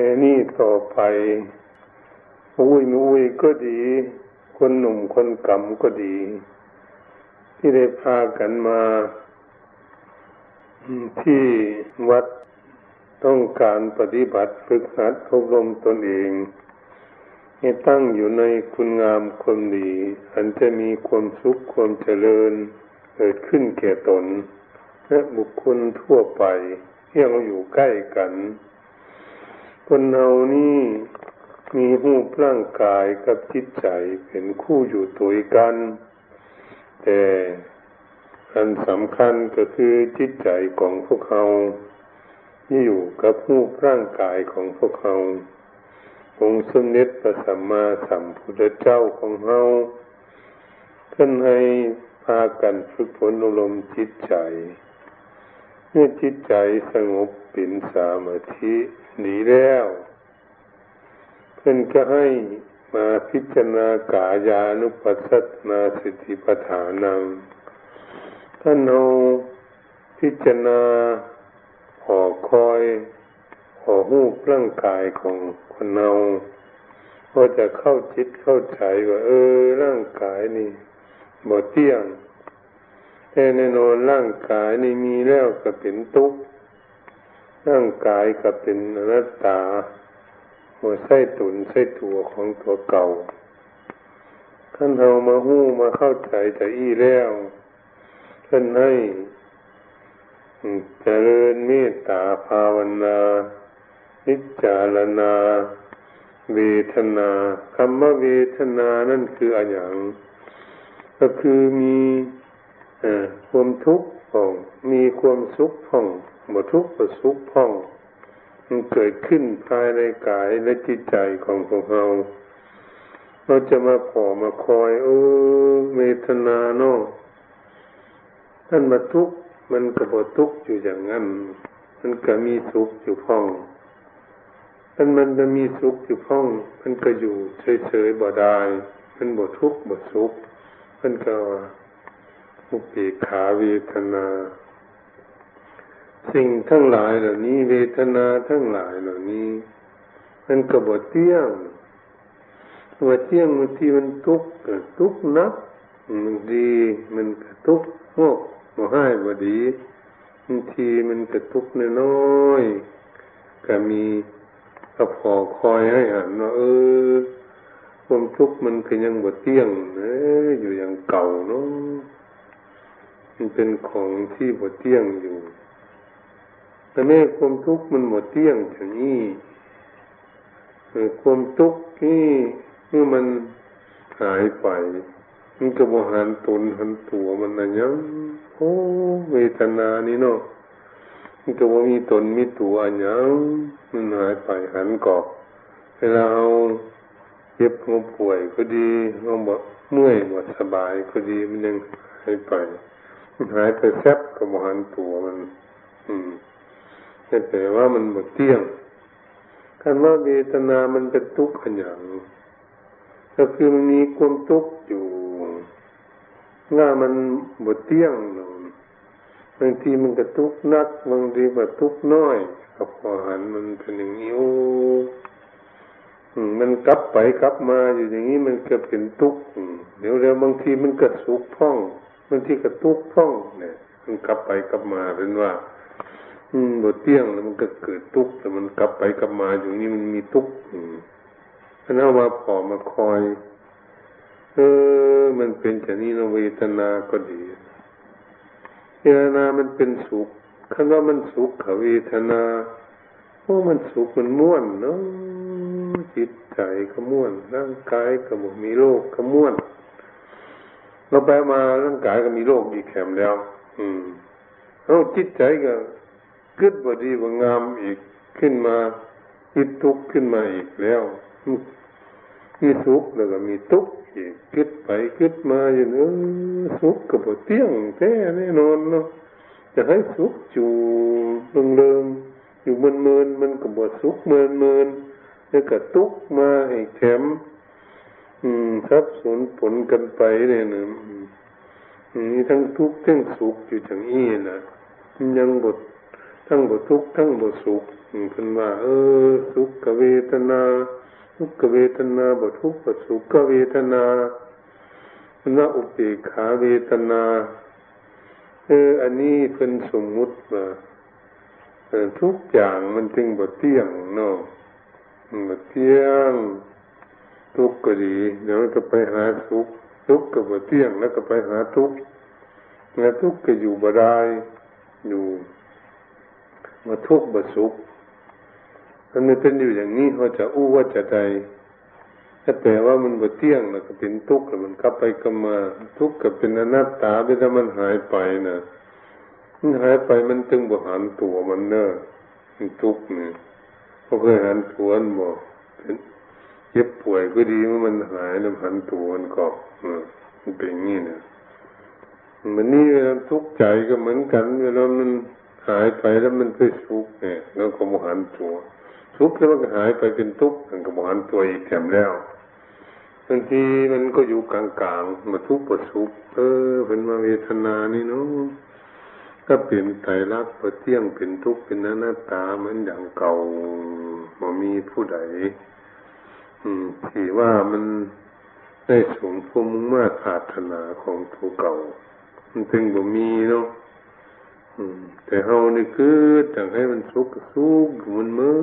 แต่นี่ต่อไปอุ้ยมุ้ยก็ดี คนหนุ่มคนกำก็ดี ที่ได้พากันมาที่วัดต้องการปฏิบัติฝึกหัดอบรมตนเอง ให้ตั้งอยู่ในคุณงามความดี อันจะมีความสุขความเจริญเกิดขึ้นแก่ตน และบุคคลทั่วไปที่เราอยู่ใกล้กัน คนเรานี่มีหูปร่างกายกับจิตใจเป็นคู่อยู่ตัวกัน แต่อันสำคัญก็คือจิตใจของพวกเขาที่อยู่กับรูปร่างกายของพวกเขาองค์สมเด็จพระสัมมาสัมพุทธเจ้าของเราท่านให้พากันฝึกฝนอารมณ์จิตใจ เมื่อจิตใจสงบ เป็นสามาธิหนีแล้วเพื่อนก็ให้มาพิจารณากายานุปัสสนาสติปัฏฐานังท่านเอาพิจารณาห่อคอยห่อหูร่างกายของคนเราก็จะเข้าจิตเข้าใจว่าเออร่างกายนี่บ่เที่ยงแต่แน่นอนร่างกายนี่มีแล้วก็เป็นทุกข์ ร่างกายก็เป็นอนัตตาหัวไส้ตุนไส้ตัวของตัวเก่าท่านเอามาหู้มาเข้าใจแต่อี้แล้วท่านให้เจริญเมตตาภาวนานิจารณา เวทนาคำว่าเวทนานั่นคืออะไรอย่าง ก็คือมีความทุกข์ผ่องมีความสุขผ่อง บ่ทุกข์บ่สุขผ่องมันเกิดขึ้นภายในกายและจิตใจของพวกเรา เราจะมาขอมาคอย โอ้เวทนาเนาะท่านมาทุกข์มันก็บ่ทุกข์อยู่อย่างนั้น มันก็มีสุขอยู่พ่องมันมันจะมีสุขอยู่พ่อง มันก็อยู่เฉยๆบ่ได้มันบ่ทุกข์บ่สุขมันก็อุเบกขาเวทนา สิ่งทั้งหลายเหล่านี้ เวทนาทั้งหลายเหล่านี้มันก็บ่เที่ยงบ่เที่ยงบางทีมันทุกข์ทุกข์นักมันดีมันก็ทุกข์โอ้บ่ให้บ่ดีบางทีมันกระทุกน้อยๆก็มีก็พอคอยให้หันว่าเออความทุกข์มันก็ยังบ่เที่ยงเอออยู่อย่างเก่าเนาะมันเป็นของที่บ่เที่ยงอยู่ แต่แม้ความทุกข์มันบ่เที่ยงอย่างนี้ความทุกข์ที่เมื่อมันหายไป มันก็บหันตนหันตัวมันนะยังโอ้เวทนานี่เนาะมันก็ว่ามีตนมีตัวอันยังมันหายไปหันกอบเวลาเอาเจ็บหัวป่วยก็ดีเอาบดเมื่อยบดสบายก็ดีมันยังหายไป มันหายไปแซบก็บหันตัวมัน อืม แต่ว่ามันหมดเที่ยงคำว่าเวทนามันเป็นทุกข์อันอย่างก็คือมันมีความทุกข์อยู่ง่ามันหมดเที่ยงบางทีมันกระทุกนักบางทีกระทุกน้อย กับพอหันมันเป็นอย่างนี้โอ้มันกลับไปกลับมาอยู่อย่างนี้มันเกิดเป็นทุกข์เดี๋ยวเดี๋ยวบางทีมันกระสุกพ่องบางทีกระทุกพ่องเนี่ย มันกลับไปกลับมาเป็นว่า อืมบทเตี้ยงแล้วมันก็เกิดทุกข์แต่มันกลับไปกลับมาอยู่นี่มันมีทุกข์ถ้าเอามาพอมาคอย เออ มันเป็นแค่นี้นะเวทนาก็ดีเวทนามันเป็นสุขคำว่ามันสุขเวทนาโอ้มันสุขมันม่วนเนาะจิตใจก็ม่วนร่างกายก็บ่มีโรคก็ม่วนเราไปมาร่างกายก็มีโรคอีกแถมแล้ว อืมแล้วจิตใจก็ กึดบดีว่างามอีกขึ้นมาคิดทุกข์ขึ้นมาอีกแล้วมีสุขแล้วก็มีทุกข์อีกคิดไปคิดมาอยู่เนอสุขก็บ่เที่ยงแท้แน่นอนเนาะจะให้สุขอยู่เริงเริงอยู่เมินเมินมันก็บ่สุขเมินเมินแล้วก็ทุกข์มาให้แถมอืมทับสนผลกันไปเนี่ยนะมีทั้งทุกข์ทั้งสุขอยู่อย่างนี้นะยังบท ทั้งบททุกข์ทั้งบทสุขเป็นว่าเออสุขเวทนา ทุกขเวทนาบทุกขสุขเวทนาเป็นว่าอุเบกขาเวทนาเอออันนี้เป็นสมมุติมาทุกอย่างมันจึงบทเที่ยงเนาะบทเที่ยงทุกข์ก็ดีเดี๋ยวก็ไปหาทุกข์ทุกข์ก็บทเที่ยงแล้วก็ไปหาทุกข์แล้วทุกข์ก็อยู่บ่ได้อยู่ มาทุกข์บ่สุขมันไม่เป็นอยู่อย่างนี้ว่าจะอู้ว่าจะใดถ้าแปลว่ามันบ่เที่ยงแล้วก็เป็นทุกข์แล้วมันกลับไปกลับมา ทุกข์ก็เป็นอนัตตาไปถ้ามันหายไปนะมันหายไปมันจึงบ่หันตัวมันเนอะมันทุกข์นี่เขาเคยหันตัวมันบ่เจ็บป่วยก็ดีเมื่อมันหายแล้วหันตัวมันก็มันเป็นอย่างนี้นะมันนี่ทุกข์ใจก็เหมือนกันเวลามัน หายไปแล้วมันเคยสุขเนี่ยแล้วก็มหันตัว ทุกข์แล้วมันก็หายไปเป็นทุกข์มันก็มหันตัวอีกแถมแล้วบางทีมันก็อยู่กลางๆมาทุกข์ปวดสุขเออเป็นมาเวทนานี่เนาะก็เปลี่ยนไตรลักษณ์เที่ยงเป็นทุกข์เป็นหน้าตาเหมือนอย่างเก่ามามีผู้ใดที่ว่ามันได้สมภูมิมาตรานาของผู้เก่า มันถึงบ่มีเนาะ แต่เฮานี่คือต่างให้มันสุขสุขมันเมิ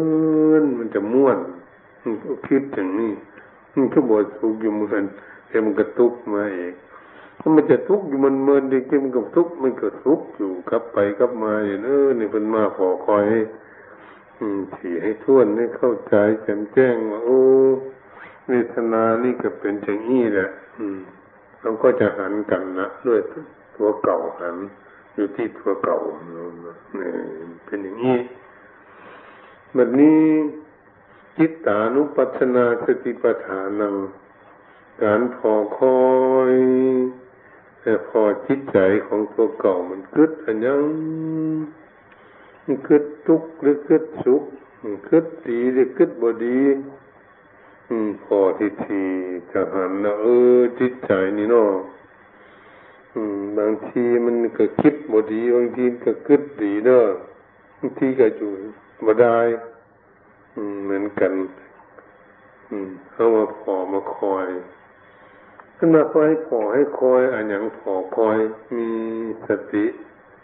นมันจะม่วนมันก็คิดอย่างนี้มันก็บ่สุขอยู่เหมือนเอ็มกระตุกมาเองถ้ามันจะทุกข์อยู่มันเมินจริงๆมันก็ทุกข์มันก็ทุกข์อยู่กลับไปกลับมาอย่างเออนี่เป็นมาขอคอยให้ถี่ให้ท่วนให้เข้าใจแจ่มแจ้งว่าโอ้เวทนานี่ก็เป็นอย่างนี้แหละ อืมเราก็จะหันกันนะด้วยตัวเก่าหัน อยู่ที่ตัวเก่าเนี่ยเป็นอย่างนี้แบบนี้จิตตานุปัชนาสติปัฏฐานัง การพอคอยแต่พอจิตใจของตัวเก่ามันกึดอันยังมันกึดทุกข์หรือคึดสุขมันกึดดีหรือคึดบดีพอทีทีจะหันนะเออจิตใจนี่เนาะ บางทีมันก็คิดบดีบางทีก็คิดดีเนาะบางทีก็อยู่บ่ได้เหมือนกันเข้ามาพอมาคอยขึ้นมาคอยพอให้คอยอันอย่างพอคอยมีสติ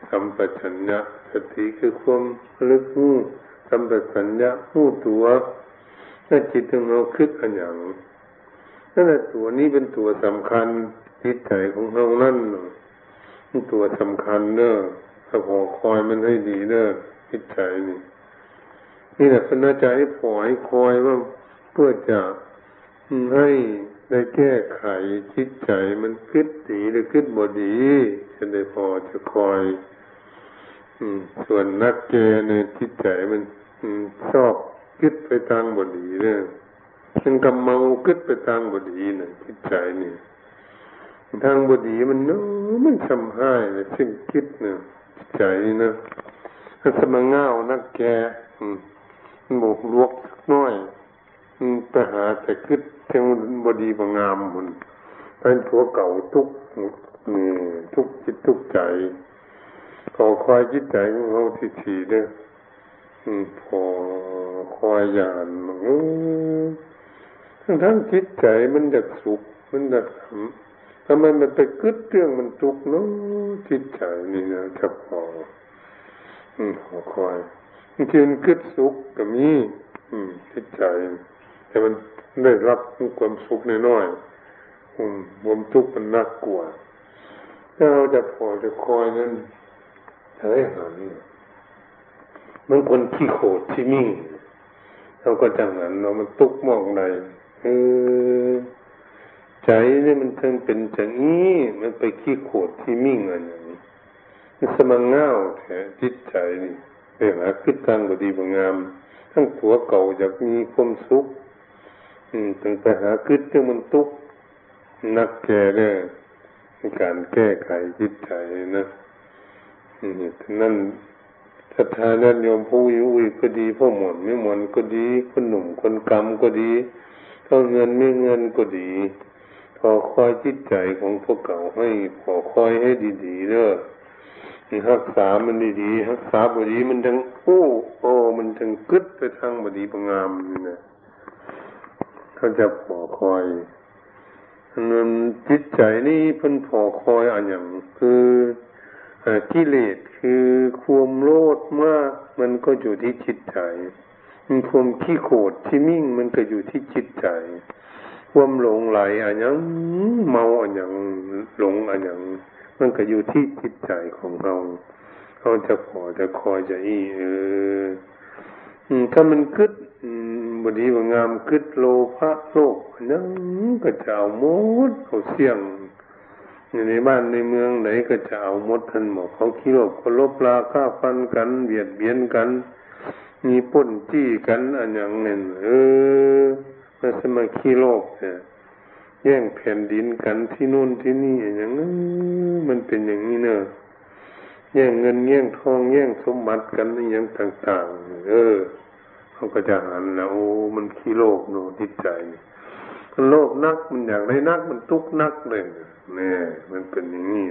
สัมปชัญญะสติคือความลึกหู้สัมปชัญญะหู้ตัวถ้าจิตของเราคิดอันอย่างนั่นแหละตัวนี้เป็นตัวสำคัญ จิตใจของเรานั่นตัวสำคัญเนอะถ้าพอคอยมันให้ดีเนอะจิตใจนี่นี่แหละคณะใจให้พอให้คอยว่าเพื่อจะให้ได้แก้ไขจิตใจมันคิดดีหรือคิดบดีจะได้พอจะคอยส่วนนักเกในจิตใจมันชอบคิดไปทางบดีเนี่ยมันกำเมาคิดไปทางบดีนี่ยจิตใจนี่ ทางบดีมันเนาะมันทำให้เลยสิ่งคิดเนี่ยใจนะถ้าสมังเงานักแกมันบกลวกน้อยไปหาแต่คิดเทงบดีบางามมันเป็นตัวเก่าทุกนี่ทุกจิตทุกใจขอคอยจิตใจของเขาทีทีเนี่ยพอคอยยานทั้งทั้งจิตใจมันอยากสุขมันอยาก ทำไมมันไปกึดเรื่องมันทุกข์เนาะจิตใจนี่นะจะพอขอคอยบางทีมันกึดสุขก็มีจิตใจ แต่มันได้รับความสุขน้อยๆความทุกข์มันน่ากลัวถ้าเราจะพอจะคอยนั้นเฮ้หันมันคนขี้โขดที่มิ่งเราก็จังหันเรามันตุกมองในเออ ใจนี่มันถึงเป็นจังนี้มันไปขี้โขดที่มิ่งอะไรอย่างนี้มันสมังเงาแท้จิตใจนี่ไปหาคิดทางบดีบางาม ทั้งตัวเก่าอยากมีความสุขอืมถึงไปหาคิดเรื่องมันตุกนักแก่เนี่ยในการแก้ไขจิตใจนะนี่นั่นศรัทธาญาติโยมผู้ยุยก็ดีผู้หมนไม่หมนก็ดีคนหนุ่มคนกรรมก็ดีก็เงินไม่เงินก็ดี พอคอยจิตใจของพวกเก่าให้พอคอยให้ดีๆเด้อรักษามันดีๆรักษาบดีมันทั้งโอ้โอ้มันทั้งกึดไปทางบดีบงามนี่นะเขาจะขอคอยมันจิตใจนี่เพิ่นพอคอยอันอย่างคือกิเลสคือความโลดมาก มันก็อยู่ที่จิตใจมันความขี้โขดที่มิ่งมันก็อยู่ที่จิตใจ ความหลงไหลอันยังเมาอันยังหลงอันยังมันก็อยู่ที่จิตใจของเราเขาจะพอจะคอยจะอีเออถ้ามันคึดบดีว่างามคึดโลภะโลกนั้นก็จะเอาหมดเขาเสี่ยงในบ้านในเมืองไหนก็จะเอาหมดทันหมดเขาขี้โลภเขาลบลาฆ่าฟันกันเบียดเบียนกัน มีป้นจี้กันอันอย่างนี้นเออ มันสมาขี้โลภเนี่ยแย่งแผ่นดินกันที่นู่นที่นี่อย่างนั้นมันเป็นอย่างนี้เนอะแย่งเงินแย่งทองแย่งสมบัติกันอย่างต่าง ๆ เออเขาก็จะหันแล้วโอ้มันขี้โลภโนจิตใจมันโลภนักมันอยากได้นักมันทุกนักเลยเนี่ยมันเป็นอย่างนี้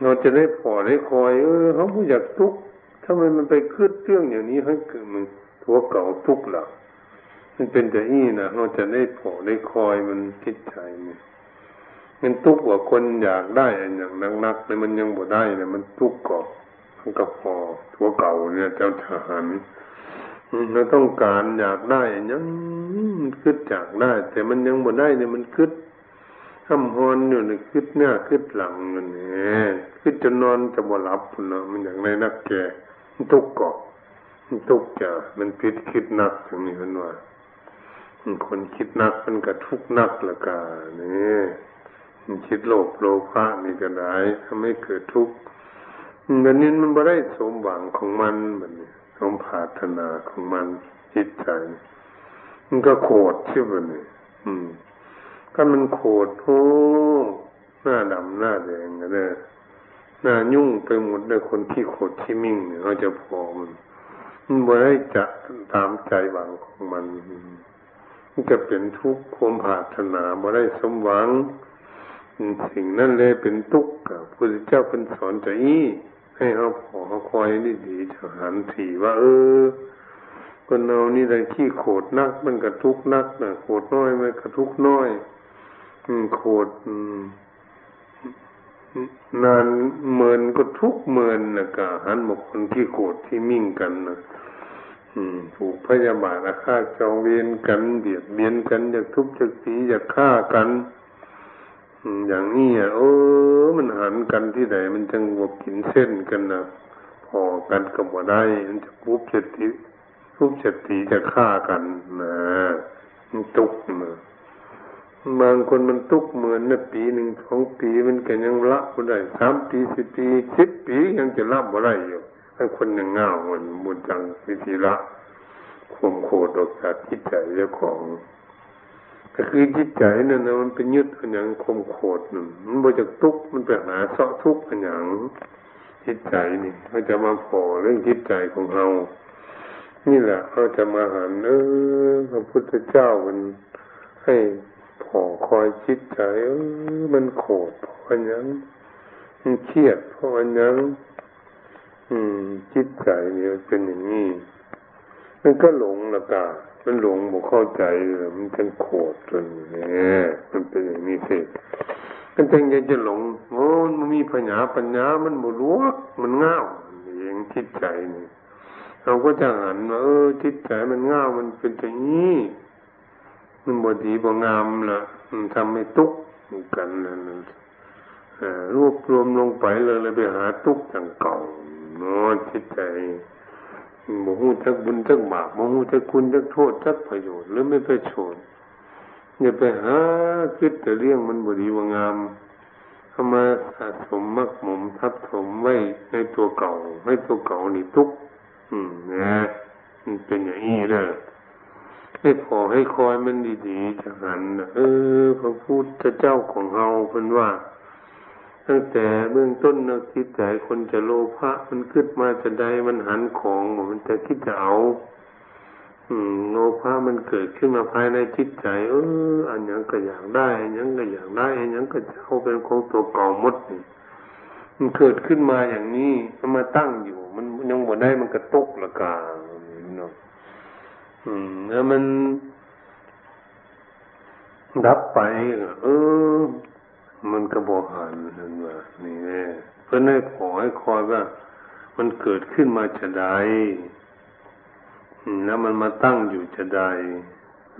เราจะได้พอได้คอย เออเขาไม่อยากทุกถ้ามันมันไปคืดเรื่องอย่างนี้ให้เกิดมันทัวเก่าทุกหลัก มันเป็นแต่อี้นะเราจะได้พอได้คอยมันคิดใจมันมันทุกข์กว่าคนอยากได้อย่างนักนักเลยมันยังบ่ได้เนี่ยมันทุกข์ก่อนมันก็พอทัวเก่าเนี่ยเจ้าทหารเราต้องการอยากได้ยังคิดอยากได้ แต่มันยังบ่ได้เนี่ยมันคิดทำฮอนอยู่เนี่ยคิดหน้าคิดหลังเนี่ยคิดจนนอนจะบ่หลับเนาะมันอย่างไรนักแก่มันทุกข์ก่อนมันทุกข์จ้ะมันคิดคิดนักอย่างนี้มันว่า คนคิดนักมันก็ทุกนักละกาเนี่ยคิดโลภโลภะนี่ก็ได้ทำให้เกิดทุกข์แบบนี้มันไม่ได้สมหวังของมันแบบนี้สมภาถนาของมันจิตใจ มันก็โกรธใช่ไหมเนี่ยอืมก็มันโกรธโอ้หน้าดำหน้าแดงเลยหน้ายุ่งไปหมดเลยคนที่โกรธที่มิ่งเนี่ยเขาจะพอมันมันไม่ได้จะตามใจหวังของมัน มันจะเป็นทุกข์ความภาถนาไม่ได้สมหวัง สิ่งนั้นเลยเป็นทุกข์พระพุทธเจ้าเป็นสอนใจอี้ให้เขาพอเขาคอยนี่ดีจะหันทีว่า เออคนเรานี่ได้ขี้โขดนัก มันกระทุกนักนะโขดน้อยมันกระทุกน้อยอืโขดนานเมินก็ทุกเมินนะกะหันบอกคนที่โขดที่มิ่งกันนะ ถูกพยาบาทอาฆาตจองเวียนกันเบียดเบียนกันอยากทุบอยากตีอยากฆ่ากันอย่างนี้อะโอ้มันหันกันที่ไหนมันจังบวกกินเส้นกันนะพอกันกับว่าได้ มันจะปุ๊บเจติปุ๊บเจติจะฆ่ากันนะมันตุกนะบางคนมันตุกเหมือนนะปีหนึ่งสองปีมันก็ยังละบ่ได้สามปีสิบปีสิบปียังจะละบ่ได้อยู่ ถ้าคนยังเงาเหมือนบุญจังวิธีละข่มโคดออกจากจิตใจเจ้าของก็คือจิตใจนั่นนะมันเป็นยึดอันอย่างคมโคดนั่นมันบ่จากทุกข์มันไปหาเสาะทุกข์อันอย่างจิตใจนี่เขาจะมาพอเรื่องจิตใจของเรา นี่แหละเขาจะมาหันเออพระพุทธเจ้ามันให้พอคอยจิตใจเออมันโขดเพราะอันยังมันเครียดเพราะอันยัง จิตใจเนี่ยเป็นอย่างนี้มันก็หลงละกามันหลงบอกเข้าใจเลยมันเป็นโคตรจนเนี่ยมันเป็นอย่างนี้สิมันเป็นยังจะหลงโอ้มันมีปัญญาปัญญามันบุรู้มันง่าอย่างจิตใจนี่เราก็จะหันว่าเออจิตใจมันง่าวมันเป็นอย่างนี้มันบดีบงามละมันทำให้ทุกกันนั่นรวบรวมลงไปเลยเลยไปหาทุกอย่างเก่า นาะจิตใจโมหูจักบุญจักบาปโมหูจักคุณจักโทษจักประโยชน์หรือไม่ประโยชน์อย่าไปหาคิดแต่เรื่องมันบดีว่างามเข้ามาสะสมมักหมมทับถมไว้ในตัวเก่าให้ตัวเก่านี่ทุกอืมนะมันเป็นอย่างนี้เลยให้พอให้คอยมันดีๆจะหันเออพระพุทธเจ้าของเราเพิ่นว่า ตั้งแต่เบื้องต้นเราคิดใจคนจะโลภะมันขึ้นมาจะได้มันหันของมันจะคิดจะเอาโลภะมันเกิดขึ้นมาภายในจิตใจ เออ อันยังก็อยากได้ อันยังก็อยากได้ อันยังก็จะเอาเป็นของตัวเก่ามดนี่มันเกิดขึ้นมาอย่างนี้มันมาตั้งอยู่ มันยังบ่ได้มันกระตุกละกาเนาะอืมแล้วมันดับไป เออ มันกระบอกหันเห็นว่านี่แน่เพื่อนให้ขอให้คอยว่า มันเกิดขึ้นมาจะได้แล้วมันมาตั้งอยู่จะได้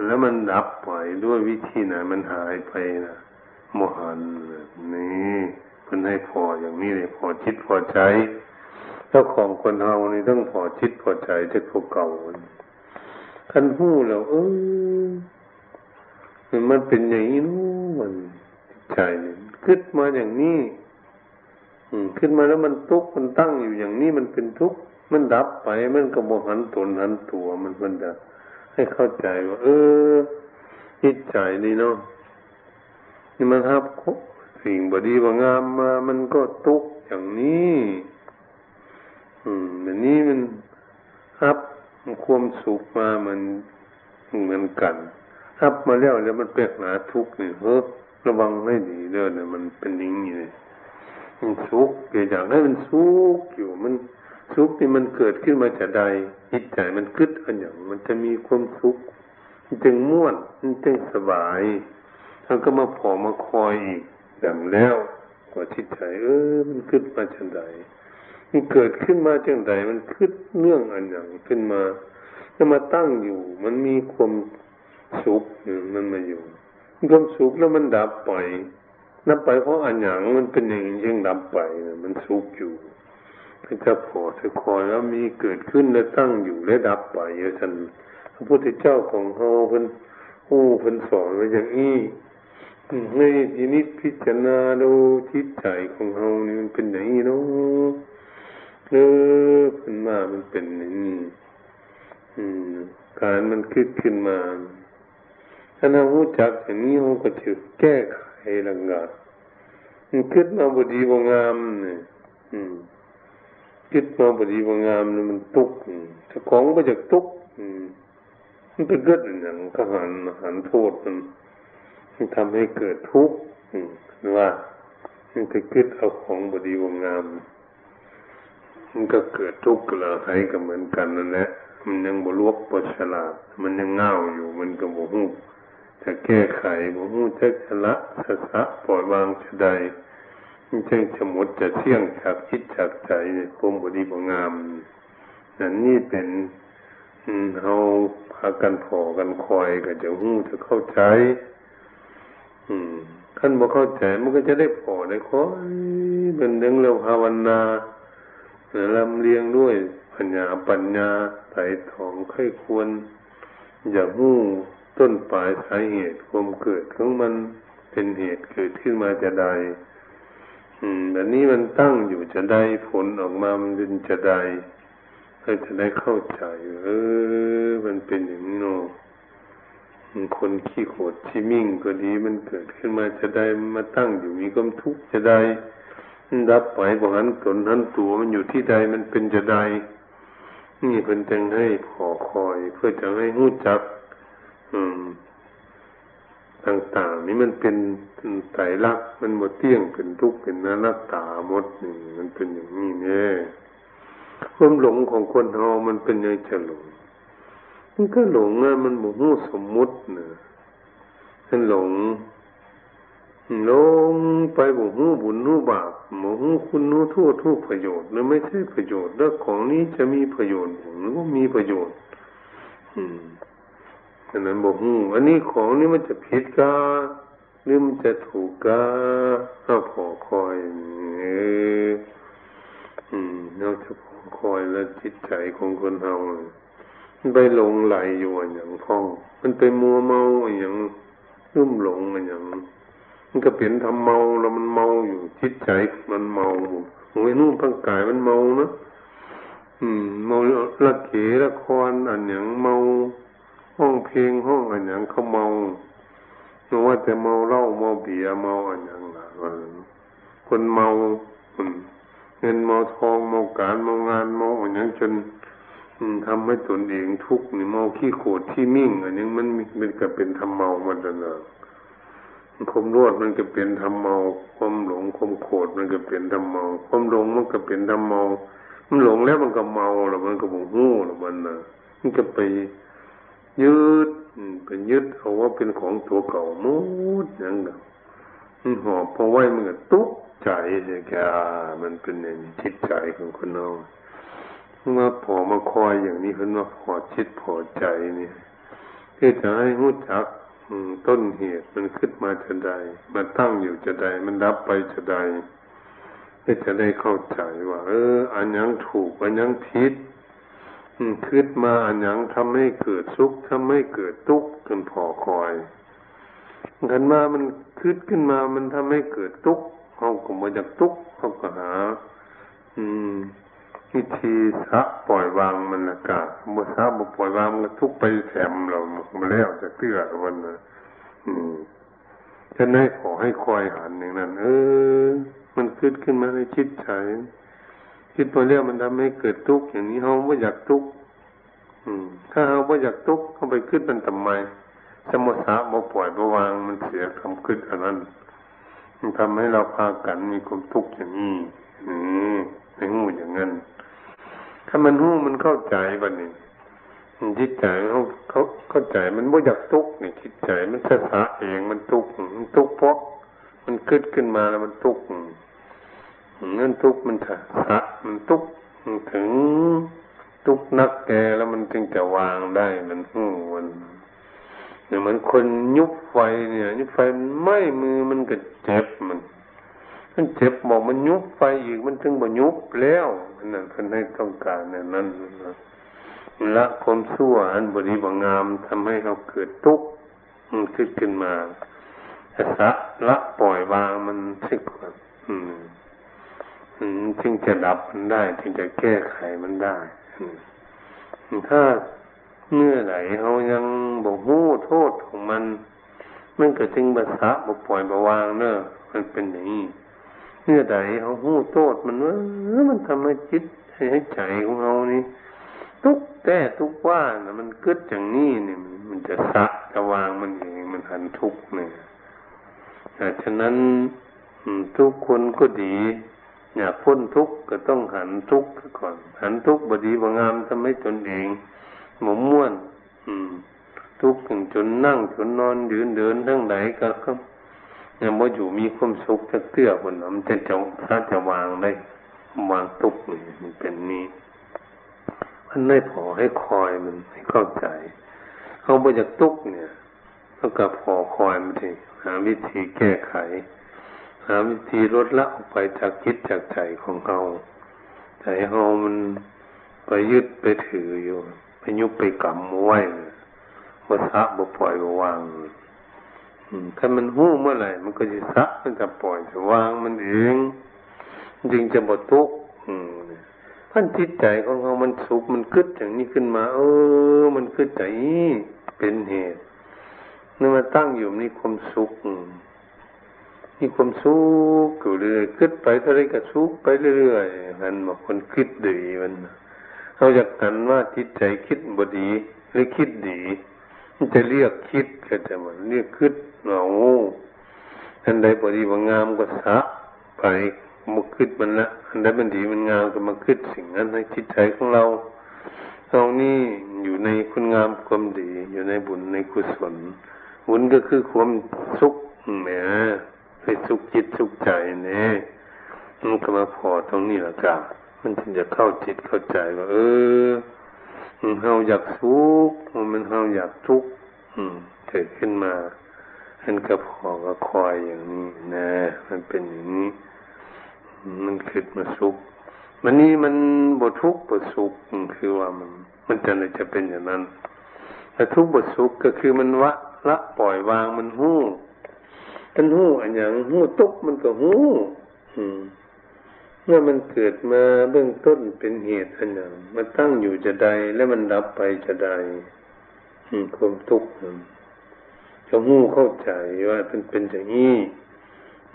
แล้วมันดับไปด้วยวิธีไหนมันหายไปนะโมหันแบบนี่เพื่อนให้พออย่างนี้เลยพอจิตพอใจเจ้าของคนเฮานี่ต้องพอจิตพอใจจากพวกเก่าคันหู้แล้วเออมันเป็นอย่างนี้นู้มัน ใจเนี่ยขึ้นมาอย่างนี้ขึ้นมาแล้วมันทุกข์มันตั้งอยู่อย่างนี้มันเป็นทุกข์มันดับไปมันก็บหันตนหันตัวมันมันจะให้เข้าใจว่า เออจิตใจนี่เนาะนี่มันทับสิ่งบดีว่างามมา มันก็ทุกข์อย่างนี้ อืมแบบนี้มันทับความสุขมามันเหมือนกันทับมาแล้วแล้วมันเป็กหนาทุกข์นี่เฮ้อ ระวังให้ดีเด้อเนี่ยมันเป็นอย่างนี้เลยมันสุขเกิดอยากให้มันสุขอยู่มันสุขนี่มันเกิดขึ้นมาจากใดจิตใจมันกึดอันอย่างมันจะมีความสุขมันจึงม่วนมันจึงสบายแล้วก็มาผอมาคอยอีกดังแล้วก็จิตใจเออ มันกึดมาจากใดมันเกิดขึ้นมาจากใดมันคึดเนื่องอันอย่างขึ้นมาแล้วมาตั้งอยู่ มันมีความสุขมันมาอยู่ ความสุขแล้วมันดับไปนับไปเพราะอันอย่างมันเป็นอย่างยิ่งดับไปมันสุขอยู่ถ้าพอจะคอยแล้วมีเกิดขึ้นและตั้งอยู่และดับไปเยอะท่านพระพุทธเจ้าของเฮาเพิ่นผู้เพิ่นสอนไว้อย่างนี้ให้ทีนิดพิจารณาดูจิตใจของเฮานี่มันเป็นอย่างนี้เนาะเออเพิ่นมามันเป็นอย่างนี้การมันคิดขึ้นมา ถ้าเรารู้จักอย่างนี้เราก็จะแก้ไขลังกามันคิดมาบดีบงามเนี่ยคิดมาบดีบงามเนี่ยมันตุกถ้าของก็จะตุกมันเป็นเกิดอย่างก็หันหันโทษมันมันทำให้เกิดทุกข์ว่ามันไปคิดเอาของบดีบงามมันก็เกิดทุกข์กระหายก็เหมือนกันนั่นแหละมันยังบลวกบฉลาด มันยังเงาอยู่ มันก็บหู จะแก้ไขบ่ฮู้จักชละสะสะปล่อยวางจะใดจึงจะหมดจะเที่ยงจากคิดจากใจคมบดีบ่งามนั่นนี่เป็นเฮาพากันพอกันคอยก็จะฮู้จะเข้าใจ อืมขั้นบ่เข้าใจมันก็จะได้พอได้คอยเป็นเรื่องเราภาวนาลำเลียงด้วยปัญญาปัญญาไถ่ทองไข้ควร อย่าหู้ ต้นปลายสาเหตุความเกิดของมันเป็นเหตุเกิดขึ้นมาจะได้อืมแบบนี้มันตั้งอยู่จะได้ผลออกมามันเป็นจะได้ก็จะได้เข้าใจเออมันเป็นอย่างนี้เนาะคนขี้โขดที่มิ่งก็ดีมันเกิดขึ้นมาจะได้มาตั้งอยู่มีความทุกข์จะได้ดับไปบหันตนนั้นตัวมันอยู่ที่ใดมันเป็นจะได้นี่เป็นจังให้พอคอย เพื่อจะให้รู้จัก ต่างๆนี่มันเป็นไตรลักษณ์มันหมดเที่ยงเป็นทุกข์เป็นนานัตตาหมดนี่มันเป็นอย่างนี้แน่ความหลงของคนเฮามันเป็นยังจะหลงมันก็หลงอะมันบ่ฮู้สมมุตินะมันหลงหลงไปบ่ฮู้บุญฮู้บาปบ่ฮู้คุณฮู้โทษฮู้ประโยชน์หรือไม่ใช่ประโยชน์แล้วของนี้จะมีประโยชน์หรือว่ามีประโยชน์ อืม อันนั้นบอกหูอันนี้ของนี้มันจะผิดกาหรือมันจะถูกกาถ้าพอคอยเอออืมนอกจากพอคอยแล้วจิตใจของคนเฮามันไปหลงไหลอยู่อย่างพ้อง มันไปมัวเมาอย่างรุ่มหลงอย่างมันก็เปลี่ยนทำเมาแล้วมันเมาอยู่จิตใจมันเมาหวยนุ่มร่างกายมันเมานะอืมเมาละเกละครอันอย่างเมา ห้องเพลงห้องอันอย่างเขาเมาหรือว่าแต่เมาเหล้าเมาเบียเมาอันอย่างละคนเมาเงินเมาทองเมาการเมางานเมาอันอย่างจนทำให้ตนเองทุกข์นี่เมาขี้โขดที่มิ่งอันนี้มันมันก็เป็นทำเมามันนะความรวดมันก็เป็นธรรมเมา ความหลงความโกรธมันก็เป็นธรรมเมา ความหลงมันก็เป็นธรรมเมา มันหลงแล้วมันก็เมาแล้วมันก็บ่หู้แล้วมันน่ะมันก็ไป ยึดไปยึดเอาว่าเป็นของตัวเก่ามูดอย่างนั้นมันหอบพอไว้มันก็ตุ๊กใจเลยแกมันเป็นอย่างนี้จิตใจของคนเราเมื่อพอมาคอยอย่างนี้เพิ่นว่าพอจิตพอใจนี่คือจะให้รู้จักต้นเหตุมันขึ้นมาจะใดมันตั้งอยู่จะใดมันดับไปจะใดก็จะได้เข้าใจว่า เออ อันยังถูกอันยังผิด ขึ้นมาอันยังทำให้เกิดสุขทำให้เกิดทุกข์กันพอคอยกันมามันขึ้นขึ้นมามันทำให้เกิดทุกข์เขาก็มาจากทุกข์เขาก็หา อืมวิธีสะปล่อยวางมันละกะเมื่อสะบ่ปล่อยวางมันทุกไปแถมเรามาแล้วจะเตื้อวันนะอืมฉะนั้นขอให้คอยหันอย่างนั้น เออ มันขึ้นขึ้นมาในชิดใจ คิดตัวเรียมันทำให้เกิดทุกข์อย่างนี้เขาไม่อยากทุกข์ถ้าเขาไม่อยากทุกข์เขาไปขึ้นมันทำไมสมุสาบ่ปล่อยบ่วางมันเสียคำขึ้นอันนั้นมันทำให้เราพากันมีความทุกข์อย่างนี้อืมในหูอย่างนั้นถ้ามันหู้มันเข้าใจบัดนี้จิตใจเขาเขาเข้าใจมันไม่อยากทุกข์นี่จิตใจมันสะสะเองมันทุกข์มันทุกข์เพราะมันขึ้นขึ้นมาแล้วมันทุกข์ นั่นทุกข์มันสะสะมันทุกข์ถึงทุกข์นักแกแล้วมันจึงจะวางได้มันหู้มันเนี่ยเหมือนคนยุบไฟเนี่ย ยุบไฟไหม้มือมันก็เจ็บมันมันเจ็บบอกมันยุบไฟอีกมันถึงบ่ยุบแล้วนั่นเพิ่นให้ต้องการเนี่ยนั่นละความชั่วอันบริบงามทำให้เราเกิดทุกข์มันขึ้นขึ้นมาละละปล่อยวางมันสึกอืม จึงจะดับมันได้จึงจะแก้ไขมันได้ถ้าเมื่อไหร่เขายังบอกหู้โทษของมัน มันก็จึงบาษาบกปล่อยบาวางเนอะมันเป็นอย่างนี้เมื่อใดเขาหู้โทษมันว่ามันทำให้จิตให้ใจของเรานี่ทุกแก้ทุกว่านะมันเกิดอย่างนี้เนี่ยมันจะสะจะวางมันเองมันหันทุกเนี่ยฉะนั้นทุกคนก็ดี อยากพ้นทุกข์ก็ต้องหันทุกข์ก่อน หันทุกข์บดีบางามทำให้ตนเองหมม่วน อืม ทุกข์ถึงจนนั่งจนนอนยืนเดินทั้งไหนก็ครับยังบ่อยู่มีความสุขจะเตื้อคนมันจะจะถ้าจะวางได้วางทุกข์นี่เป็นนี้มันไม่พอให้คอยมันให้เข้าใจเขาบ่จากทุกข์เนี่ยเท่ากับพอคอยมันทีหาวิธีแก้ไข หาวิธีลดละออกไปจากคิดจากใจของเราใจเรามันไปยึดไปถืออยู่ ไปยุบไปกำไว้ว่สะบ่ปล่อยบ่วางถ้ามันหู้เมื่อไหร่มันก็จะสะมันจะปล่อยจะวางมันเองจึงจะบดทุกข์พันจิตใจของเขามันสุขมันคึดอย่างนี้ขึ้นมา เออ มันคึดใจเป็นเหตุนี่มาตั้งอยู่มีความสุข มีความสุขอยู่เรื่อยคิดไปเท่าไรก็สุขไปเรื่อยๆมันบางคนคิดดีมันเราอยากกันว่าจิตใจคิดบดีหรือคิดดีมันจะเรียกคิดก็จะมันเรียกคิดเหงาอันใดบดีบางงามก็สะไปมาคิดมันละอันใดมันดีมันงามก็มาคิดสิ่งนั้นในจิตใจของเราเรานี่อยู่ในคุณงามความดี อยู่ในบุญในกุศลบุญก็คือความสุขแหม ไปสุขจิตสุขใจเนี่ยมันก็มาพอตรงนี้ละจ้ะมันถึงจะเข้าจิตเข้าใจว่า เออมันเฮาอยากสุขมันเฮาอยากทุกข์เกิดขึ้นมาเห็นกระพอก็คอยอย่างนี้นะ มันเป็นอย่างนี้ มันคิดมาสุขมันนี่มันบทุกข์บสุขคือว่ามัน มันจะเลยจะเป็นอย่างนั้นแต่ทุกข์บสุขก็คือมันวะละปล่อยวางมันหู้ มันหู้อันอย่างหู้ตุกมันก็หู้เมื่อมันเกิดมาเบื้องต้นเป็นเหตุอันอย่างมันตั้งอยู่จะใดแล้วมันดับไปจะใดความทุกข์จะหู้เข้าใจว่าเป็นเป็นอย่างนี้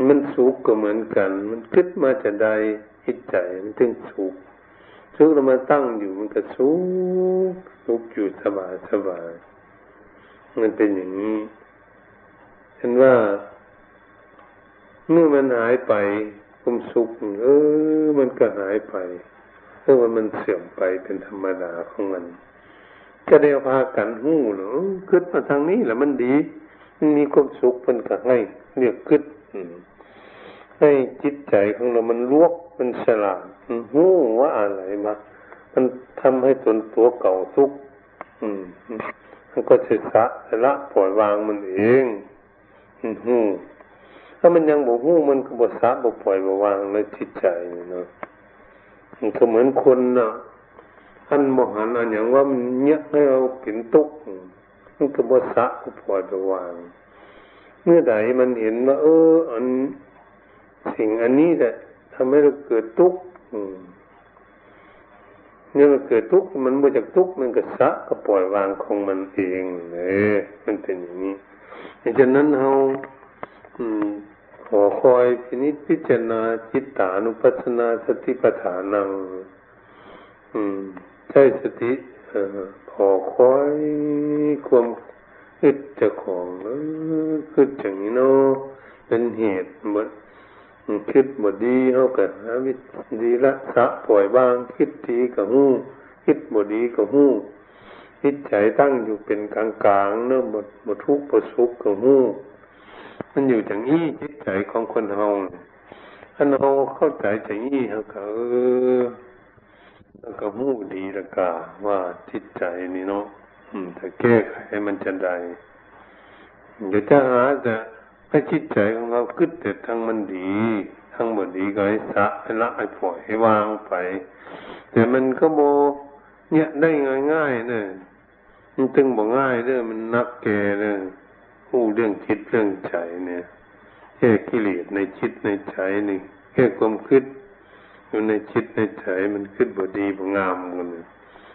มันสุขก็เหมือนกัน มันคิดมาจะใดคิดใจมันถึงสุขสุขเรามาตั้งอยู่มันก็สุขสุขอยู่สบายสบายมันเป็นอย่างนี้ฉันว่า เมื่อมันหายไปความสุขเออ มันก็หายไปเพราะว่ามันเสื่อมไปเป็นธรรมดาของมัน ก็ได้พากันหู้เนาะขึ้นมาทางนี้แหละมันดีมันมีความสุขมันก็ให้เรียกขึ้นให้จิตใจของเรา มันลวกมันฉลาดหู้ว่าอะไรมามันทำให้ตนตัวเก่าทุกข์มันก็จะสะละปล่อยวางมันเองหู้ ถ้ามันยังบ่หู้มันก็บ่สะบ่ปล่อยบ่วางในจิตใจเนาะมันก็เหมือนคนน่ะอันบ่หันอันอย่างว่ามันเนี้ยให้เราเป็นทุกข์มันก็บ่สะบ่ปล่อยบวาง เมื่อใดมันเห็นว่า เออ อันสิ่งอันนี้แหละทำให้เราเกิดทุกข์เนี่ยมันเกิดทุกข์มันมาจากทุกข์มันก็สะก็ปล่อยวางของมันเองเออมันเป็นอย่างนี้ดังนั้นเรา ขอคอยพินิจพิจารณาจิตตานุปัสสนาสติปัฏฐานังใช้สติขอคอยความอึดจะของเออคืออย่างนี้เนาะเป็นเหตุหมดคิดบดีเขาก็หาวิธีละสะปล่อยบาง คิดดีกับหู้ คิดบดีกับหู้คิดใจตั้งอยู่เป็นกลางกลางเนื่อหมดหมดทุกข์หมดสุขกับหู้ มันอยู่อย่างนี้จิตใจของคนเฮาถ้าเราเข้าใจอย่างนี้เขาก็เออแล้วก็หู้ดีละกาว่าจิตใจนี่เนาะถ้าแก้ไขมันจะได้เดี๋ยวจะหาจะให้จิตใจของเราคึดแต่ทางมันดีทางบดีก็ให้สะให้ละให้ปล่อยให้วางไป แต่มันก็โมเนี่ยได้ง่ายๆเนี่ยมันตึงบ่ง่ายเด้อมันนักแก่เนี่ย หู้เรื่องจิตเรื่องใจเนี่ยแค่กิเลสในจิตในใจนี่แค่ความคิดอยู่ในจิตในใจมันคิดบ่ดีบ่งามกัน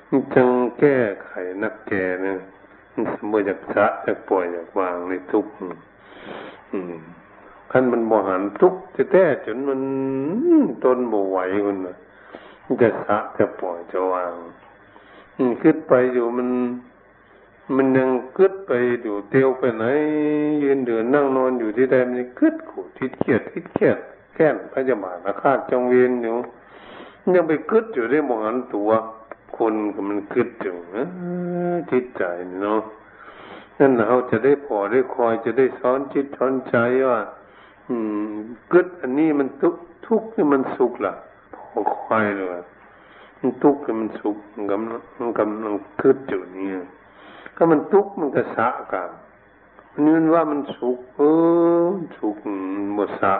มันจังแก้ไขนักแก่เนี่ยมันสมบูรณ์จากสะจากปล่อยจากวางในทุกข์ขั้นมันบ่หันทุกข์จะแท้จนมันตนบ่ไหวคนน่ะจะสะจะปล่อยจะวางขึ้นไปอยู่มัน มันยังกึดไปอยู่เตียวไปไหนยืนเดินนั่งนอนอยู่ที่ใดมันกึดขู่ทิดเกียดทิดเกียดแค้นพระจมาอาฆาตจงเวียนอยู่ยังไปกึดอยู่ได้มองันตัว คนก็มันกึดอยู่จิตใจเนาะนั่นเราจะได้พอได้คอยจะได้สอนจิตสอนใจว่าอืมกึดอันนี้มันทุกทุกนี่มันสุขล่ะพอคอยเลยมันทุกข์มันสุขมันกำลังมันกำลังกึดอยู่นี่ ก็มันทุกข์มันก็สะกันนี่มันว่ามันสุขเออสุขหมดสะ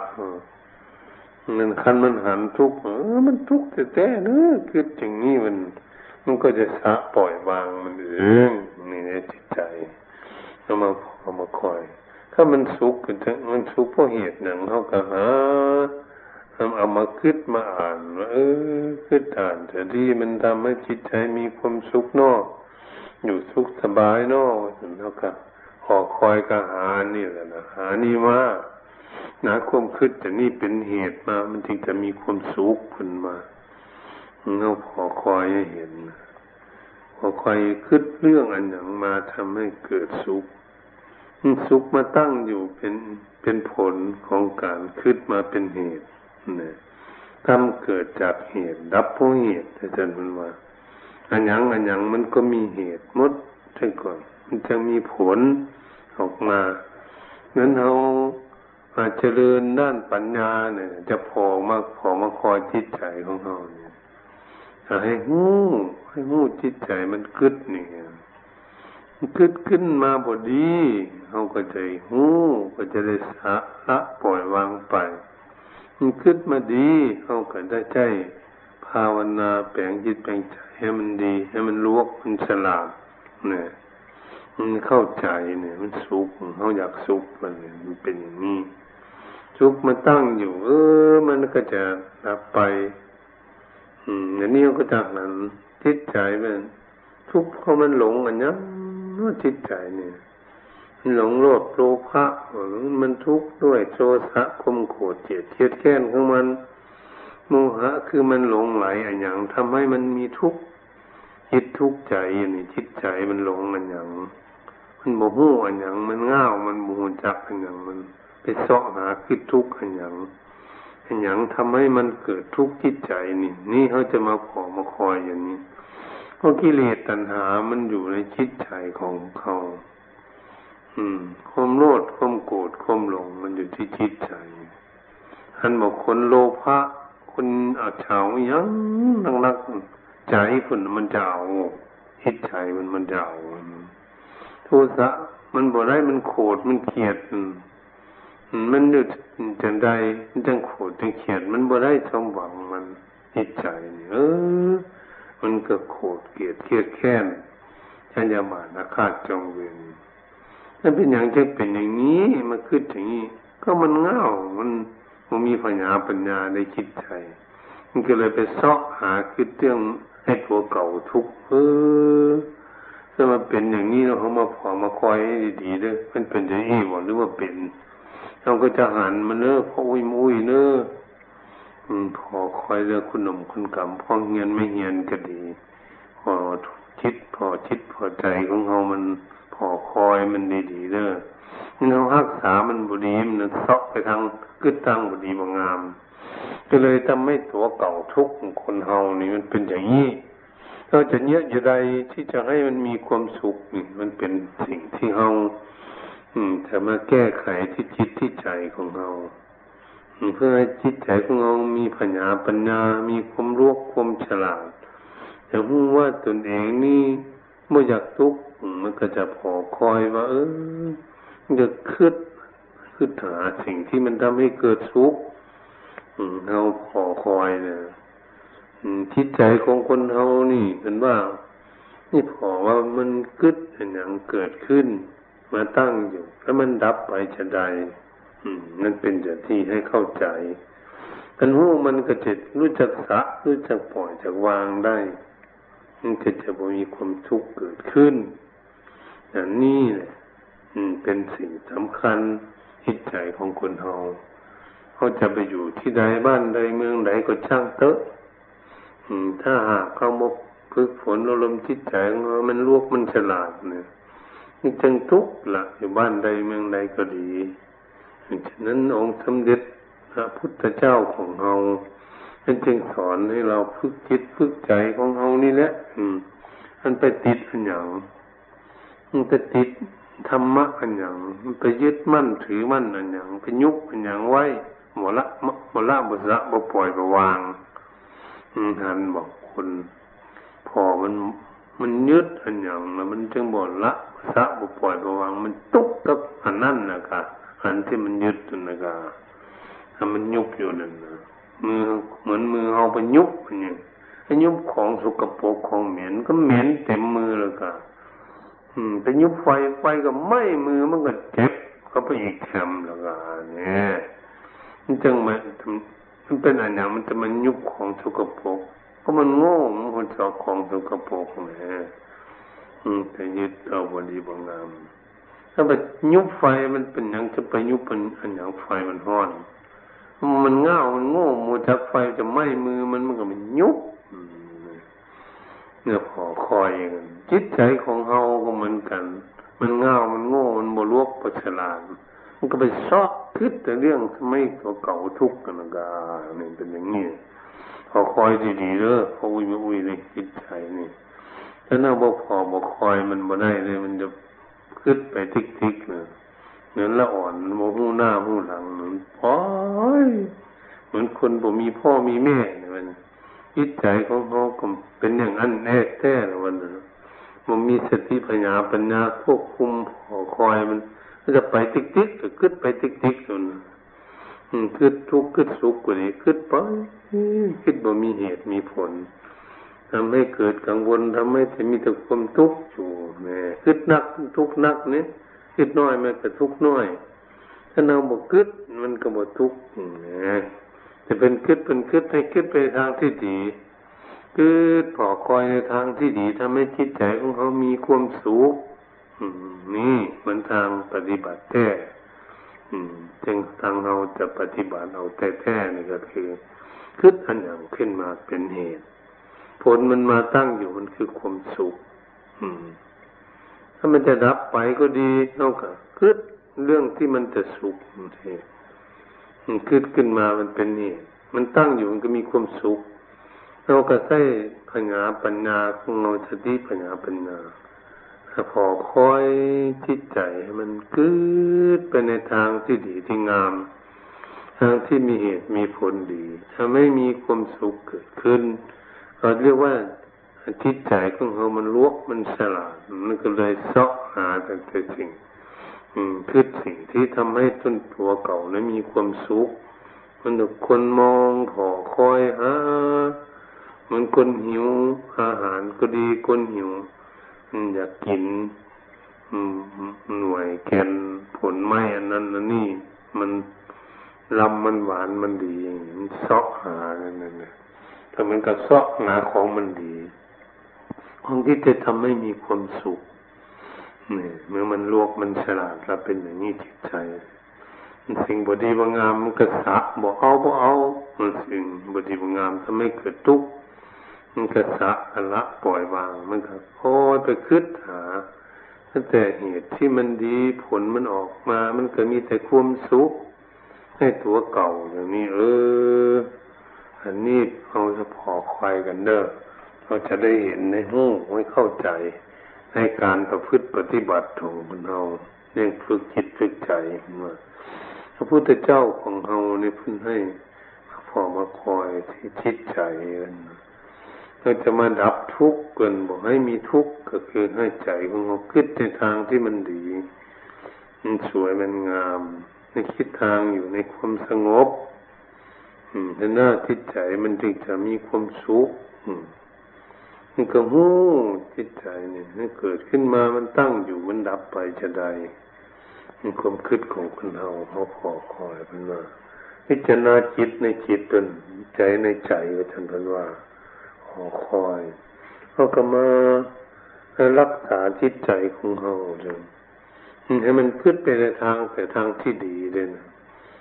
นั่นคันมันหันทุกข์เออมันทุกข์แต่แต่เนอะคิดอย่างนี้มัน มันก็จะสะปล่อยวางมันเองนี่ในจิตใจเอามาเอามาคอยถ้ามันสุขถึงมันสุขเพราะเหตุหนึ่งเขาก็หาเอามาคิดมาอ่านว่าเออคิดอ่านแต่ที่มันทำให้จิตใจมีความสุขนอก อยู่สุขสบายนอกแล้วก็ขอคอยก็หานี่แหละนะหานี่มานะความคิดแต่นี่เป็นเหตุมา มันจึงจะมีความสุขขึ้นมาเราขอคอยให้เห็นขอคอยคิดเรื่องอันอย่างมาทำให้เกิดสุขสุขมาตั้งอยู่เป็นเป็นผลของการคิดมาเป็นเหตุนี่ทำเกิดจากเหตุ ดับเพราะเหตุอาจารย์มันว่า อันยังอันยังมันก็มีเหตุมดใช่ก่อนมันจะมีผลออกมานั้นเราอาจเจริญด้านปัญญาเนี่ย จะพอมาพอมาคอยจิตใจของเราเนี่ยให้หู้ให้หู้จิตใจมันกึดนี่คิดขึ้นมาบดีเขาก็ใจหูก็จะได้สะละปล่อยวางไปมันคิดมาดีเขาก็ได้ใจภาวนาแปลงจิตแปลงใจ ให้มันดี ให้มันลวกมันฉลาดเนี่ยมันเข้าใจเนี่ย มันสุขเขาอยากสุขมันมันเป็นอย่างนี้สุขมันตั้งอยู่ เออ มันก็จะดับไป อืมอันนี้ก็จากนั้นจิตใจมันทุกข์เพราะมันหลงอันนี้ว่าจิตใจเนี่ยหลงโลภโลภะมันทุกข์ด้วยโทสะคมโกรธเจียดเทียดแค้นของมัน โมหะคือมันหลงไหลอันอย่างทำให้มันมีทุกข์จิตทุกข์ใจนี่จิตใจมันหลงอันอย่างมันโมโหอันอย่างมันง่าวมันโมโหจักอันอย่างมันไปเสาะหาคิดทุกข์อันอย่างอันอย่างทำให้มันเกิดทุกข์จิตใจนี่ นี่เขาจะมาขอมาคอยอย่างนี้เพราะกิเลสตัณหามันอยู่ในจิตใจของเขาอืมความโลภความโกรธความหลงมันอยู่ที่จิตใจท่านบอกคนโลภะ คนอาเฉายังนักนักใจคนมันจะเอาจิตใจมันมันจะเอาโทสะมันบ่ได้มันโกรธมันเกลียดมันหยุจังใดมันจังโกรธจังเกลียดมันบ่ได้สมหวังมันจิตใจเออ มันก็โกรธเกลียดเครียดแค้นชัญญามานาคาตจงเวรนั่นเป็นอย่างจะเป็นอย่างนี้มันคืออย่างนี้ก็มันเง่ามัน มันมีปัญญาปัญญาในจิตใจ มันก็เลยไปซอกหาคือเรื่องให้ตัวเก่าทุกเออถ้ามาเป็นอย่างนี้เราเขามาพอมาคอยให้ดีๆด้วยมันเป็นอย่างนี้หรือว่าเป็นเราก็จะหันมันเนอะพออุ้ยมุ้ยเนอะพอคอยเรื่องคุณหนุ่มคุณกำพอเงียนไม่เงียนก็ดี พอคิดพอคิดพอใจของเขามันพอคอยมันดีๆเนอะ เรารักษามันบุดีมันซอกไปทางกึดตั้งบุดีบางาม ก็เลยทำให้ตัวเก่าทุกคนเฮานี่มันเป็นอย่างนี้เราจะเนี้ยอยู่ใดที่จะให้มันมีความสุขนี่มันเป็นสิ่งที่เฮาอืมแต่มาแก้ไขที่จิตที่ใจของเฮาเพื่อให้จิตใจของเรามีปัญญาปัญญา มีความรู้ความฉลาดแต่รู้ว่าตนเองนี่ไม่อยากทุกข์มันก็จะพอคอยว่า เออ จะคืดคืดหาสิ่งที่มันทำให้เกิดทุกข์เราพอคอยเนี่ยจิตใจของคนเฮานี่เป็นว่า นี่พอว่ามันกึดอย่างเกิดขึ้น มาตั้งอยู่ แล้วมันดับไปจะใดนั่นเป็นอย่างที่ให้เข้าใจอันหูมันก็จะรู้จักสะรู้จักปล่อยจักวางได้ มันก็จะมีความทุกข์เกิดขึ้นอย่างนี้แหละ เป็นสิ่งสำคัญจิตใจของคนเฮาเขาจะไปอยู่ที่ใดบ้านใดเมืองใดก็ช่างเตอะถ้าหากเขามกพึกฝนอารมณ์จิตใจของเรามันลวกมันฉลาดเนี่ยนี่จึงทุกข์ละอยู่บ้านใดเมืองใดก็ดีฉะนั้นองค์สมเด็จพระพุทธเจ้าของเราท่านจึงสอนให้เราฝึกจิตฝึกใจของเรานี่แหละ อืมมันไปติดอันอย่างมันไปติด ธรรมะอันอย่างมันไปยึดมั่นถือมั่นอันอย่างไปยุกอันอย่างไว้หมดละหมดละบุษะบ่ปล่อยบ่วางหันบอกคนพอมันมันยึดอันอย่างแล้วมันจึงบ่ละสะบ่ปล่อยบ่วาง มันตุกกับอันนั้นนะคะอันที่มันยึดนะคะถ้ามันยุบอยู่นั่นนะมือเหมือนมือเอาไปยุบอันนี้ไอ้ยุบของสกปรกของเหม็นก็เหม็นเต็มมือเลยค่ะ ไปยุบไฟไฟก็ไหม้มือมันก็เจ็บก็ไปอีกแถมแล้วก็เนี่ยมันจึงมันมันเป็นอันอย่ามันจะมันยุบของสกปรกก็มันโง่มันคนชอบของสกปรกนี่ยอืมแต่ยึดเอาบดีบางงามถ้าไปยุบไฟมันเป็นอย่างจะไปยุบเป็นอันอย่างไฟมันห้อนมันเง่ามันโง่มูจักไฟจะไหม้มือมันมันก็มันยุบ เนี่ยพอคอยอย่างนั้นจิตใจของเฮาก็เหมือนกัน มันเงามันโง่ มันบลวกประฉลาดมันก็ไปซอกคิดแต่เรื่องไม่ตัวเก่าทุกข์กันกาเนี่ยเป็นอย่างนี้พอคอยดีๆเด้อพออุ้ยไม่อุ้ยเลยจิตใจนี่ถ้าเราบอกพอบอกคอยมันบ่ได้เลย มันจะขึ้นไปทิกทิกเนี่ยเหมือนละอ่อนโมหูหน้าหูหลังเหมือนพ่อยเหมือนคนบ่มีพ่อมีแม่เนี่ยมัน จิตใจของเขาก็เป็นอย่างนั้นแน่แท้เลยวันนั้นมันมีสติปัญญาปัญญาควบคุมพอคอยมันก็จะไปติ๊กติ๊กก็ขึ้นไปติ๊กติ๊กจนขึ้นทุกข์ขึ้นสุขกว่านี้ขึ้นไปคิดบ่มีเหตุมีผลทำให้เกิดกังวลทำให้มีแต่ความทุกข์อยู่แม่คิดนักทุกข์นักเนี่ยคิดน้อยมันก็ทุกข์น้อย ถ้าเราบอกคิดมันก็บอกทุกข์นะ จะเป็นคิดเป็นคิดให้คิดไปทางที่ดีคิดผอคอยในทางที่ดีทำให้จิตใจของเขามีความสุขนี่มันทางปฏิบัติแท้จึงทางเราจะปฏิบัติเอาแท้ๆนี่ก็คือคิดอันอย่างขึ้นมาเป็นเหตุ ผลมันมาตั้งอยู่มันคือความสุขถ้ามันจะดับไปก็ดีเท่ากับคิดเรื่องที่มันจะสุขที มันขึ้นขึ้นมามันเป็นนี่มันตั้งอยู่มันก็มีความสุขเราก็ใช้ปัญญาปัญญาของเราสติปัญญาปัญญาพอคอยจิตใจมันเกิดไปในทางที่ดีที่งาม ทางที่มีเหตุมีผลดีถ้าไม่มีความสุขเกิดขึ้นเราเรียกว่าจิตใจของเรามันลวกมันฉลาดมันก็เลยเสาะหาแต่สิ่ง คือสิ่งที่ทำให้ต้นตัวเก่านั้นมีความสุขมันแบบคนมองขอคอยหามันคนหิว อาหารก็ดีคนหิวอยากกินหน่วยแกนผลไม้อันนั้นอันนี้มันลำมันหวานมันดีอย่างนี้มันเสาะหานั่นน่ะถ้ามันก็เสาะหาของมันดีของที่จะทำให้มีความสุข นี่เมื่อมันลวกมันฉลาดแล้วเป็นอย่างนี้จิตใจ สิ่งบดีบางามมันก็สะบอกเอาบอกเอามันสิ่งบดีบางามทำให้เกิดทุกข์มันก็สะละปล่อยวางมันก็โอ้ยไปคืดหาตั้งแต่เหตุที่มันดีผลมันออกมา มันก็มีแต่ความสุขให้ตัวเก่าอย่างนี้ เออ อันนี้เอาจะพอควายกันเด้อเราจะได้เห็นในหูไม่เข้าใจ ในการประพฤติปฏิบัติของเราเรื่องฝึกจิตฝึกใจมาพระพุทธเจ้าของเราเนี่ยพึ่งให้พอมาคอยที่จิตใจเราจะมาดับทุกข์กันบอกให้มีทุกข์ก็คือให้ใจของเราคิดในทางที่มันดี มันสวยมันงามในคิดทางอยู่ในความสงบอืมหน้าจิตใจมันถึงจะมีความสุขอืม มันก็หู้จิตใจเนี่ยมันเกิดขึ้นมามันตั้งอยู่มันดับไปจะได้มันความคิดของคนเราเขาพอคอยมันมาพิจารณาจิตในจิตตนใจในใจว่าท่านพันว่าขอคอยเขาก็มารักษาจิตใจของเขาเลยให้มันขึ้นไปในทางแต่ทางที่ดีเลยนะ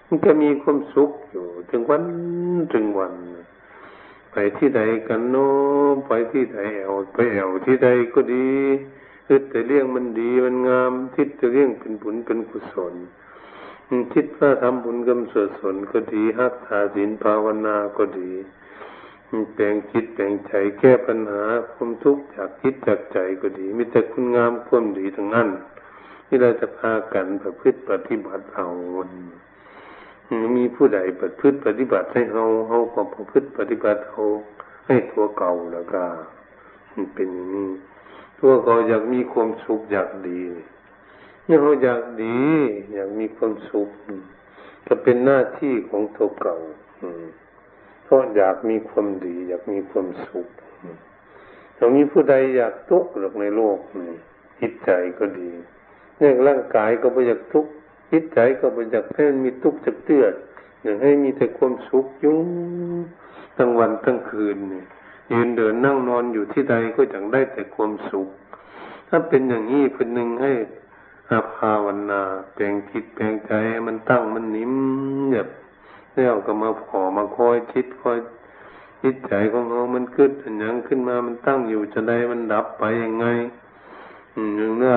มันก็มีความสุขอยู่ ถึงวันถึงวันไป ที่ใดกันโน้ไปที่ใดแอวไปแอวที่ใดก็ดีคิดแต่เรื่องมันดีมันงามคิดแต่เรื่องเป็นบุญเป็นกุศลคิดว่าทำบุญกำส่วนก็ดีฮักษาศีลภาวนาก็ดีแปลงจิตแปลงใจแก้ปัญหาความทุกข์จากจิตจากใจก็ดีมีแต่คุณงามความดีทั้งนั้นที่เราจะพากันประพฤติปฏิบัติเอา มีผู้ใดประพฤติปฏิบัติให้เราเราก็ประพฤติปฏิบัติเอาให้ตัวเก่าแล้วก็มันเป็นอย่างนี้ตัวเก่าอยากมีความสุขอยากดีเนี่ยเขาอยากดี อยากมีความสุขจะเป็นหน้าที่ของตัวเก่าเพราะอยากมีความดี อยากมีความสุขถ้ามีผู้ใดอยากทุกข์หรอกในโลกนี่จิตใจก็ดีเรื่องร่างกายก็ไม่อยากทุกข์ จิตใจก็ไม่อยากให้มันมีทุกข์จักเตื้ออยากให้มีแต่ความสุขยุ่งทั้งวันทั้งคืนนี่ยืนเดินนั่งนอนอยู่ที่ใดก็อยากได้แต่ความสุข ถ้าเป็นอย่างนี้เป็นหนึ่งให้อาภาวนาแปลงจิตแปลงใจมันตั้งมันนิ่มแบบแล้วก็มาขอมาคอยคิดคอยจิตใจของเรามันขึ้นอย่างขึ้นมา มันตั้งอยู่จะได้มันดับไปยังไง อืมอย่างน้า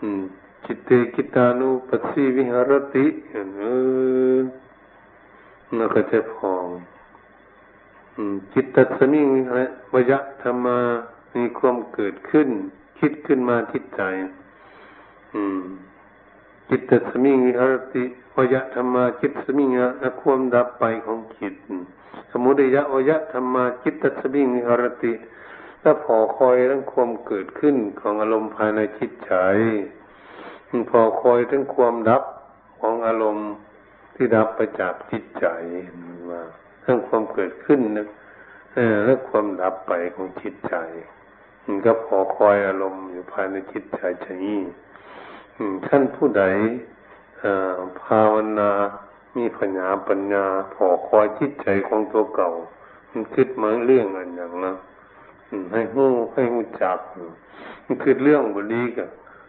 อืม จิตเตกิตานุปัสสีวิหารติเออน่าก็จะพองจิตตัสมิงวยะธรรมามีความเกิดขึ้น คิดขึ้นมาทิศใจอืมจิตตัสมิงวิหารติวยะธรรมาจิตสมิงะความดับไปของจิต สมุทัยะวยะธรรมาจิตตัสมิงวิหรติถ้าพอคอยทั้งความเกิดขึ้นของอารมณ์ภายในจิตใจ พอคอยทั้งความดับของอารมณ์ที่ดับไปจากจิตใจว่าทั้งความเกิดขึ้นนะและความดับไปของจิตใจมันก็พอคอยอารมณ์อยู่ภายในจิตใจชนี้ท่านผู้ใดภาวนามีปัญญาปัญญาพอคอยจิตใจของตัวเก่า มันคิดมาเรื่องอะไรอย่างนะให้หู้ให้หูจักมันคือเรื่องบดีกับ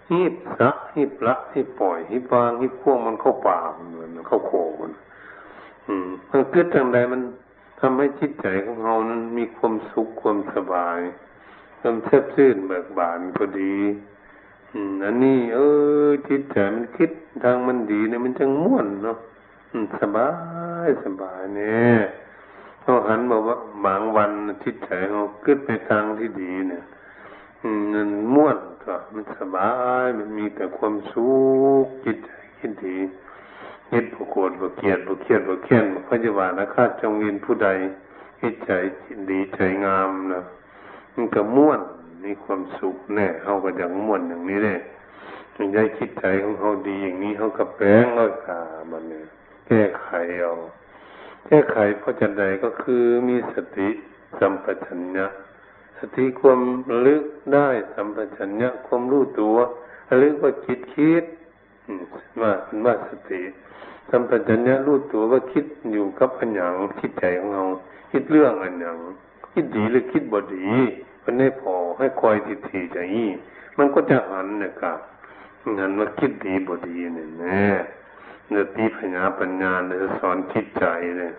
ฮิบละฮิบละฮิบปล่อยฮิบวางฮิบพ่วงมันเข้าป่าเหมือนเข้าโคมันอืมมันคิดทางใดมันทำให้จิตใจของเรานั้นมีความสุขความสบายความแทบซื่นเบิกบานก็ดีอืมอันนี้ เออ จิตใจมันคิดทางมันดีเนี่ยมันจังม่วนเนาะสบายสบายเนี่ยเขาหันบอกว่าบางวันจิตใจเขาคิดไปทางที่ดีเนี่ยมันม่วน ก็มันสบาย มันมีแต่ความสุขจิตใจคิดดีคิดบุโกรธบุเกลียดบุเครียดบุเคียนพระเจ้าว่านะข้าจงเวียนผู้ใดคิดใจดีใจงามนะมันก็ม่วนมีความสุขแน่เขาก็อย่างม่วนอย่างนี้เลยถึงได้คิดใจของเขาดีอย่างนี้เขาก็แปลงแล้วกามันเนี่ยแก้ไขเอาแก้ไขเพราะจันใดก็คือมีสติสัมปชัญญะ ติความลึกได้สัมปชัญญะความรู้ตัวหรือว่าคิดคิดว่าเป็นว่าสติสัมปชัญญะรู้ตัวว่าคิดอยู่กับอันอย่างคิดใจของเราคิดเรื่องอันอย่างคิดดีหรือคิดบดีมันไม่พอให้คอยติดทีใจนี้มันก็จะหันเนี่ยครับงั้นว่าคิดดีบดีเนี่ยแน่เนี่ยตีปัญญาปัญญาเนี่ยสอนคิดใจเนี่ย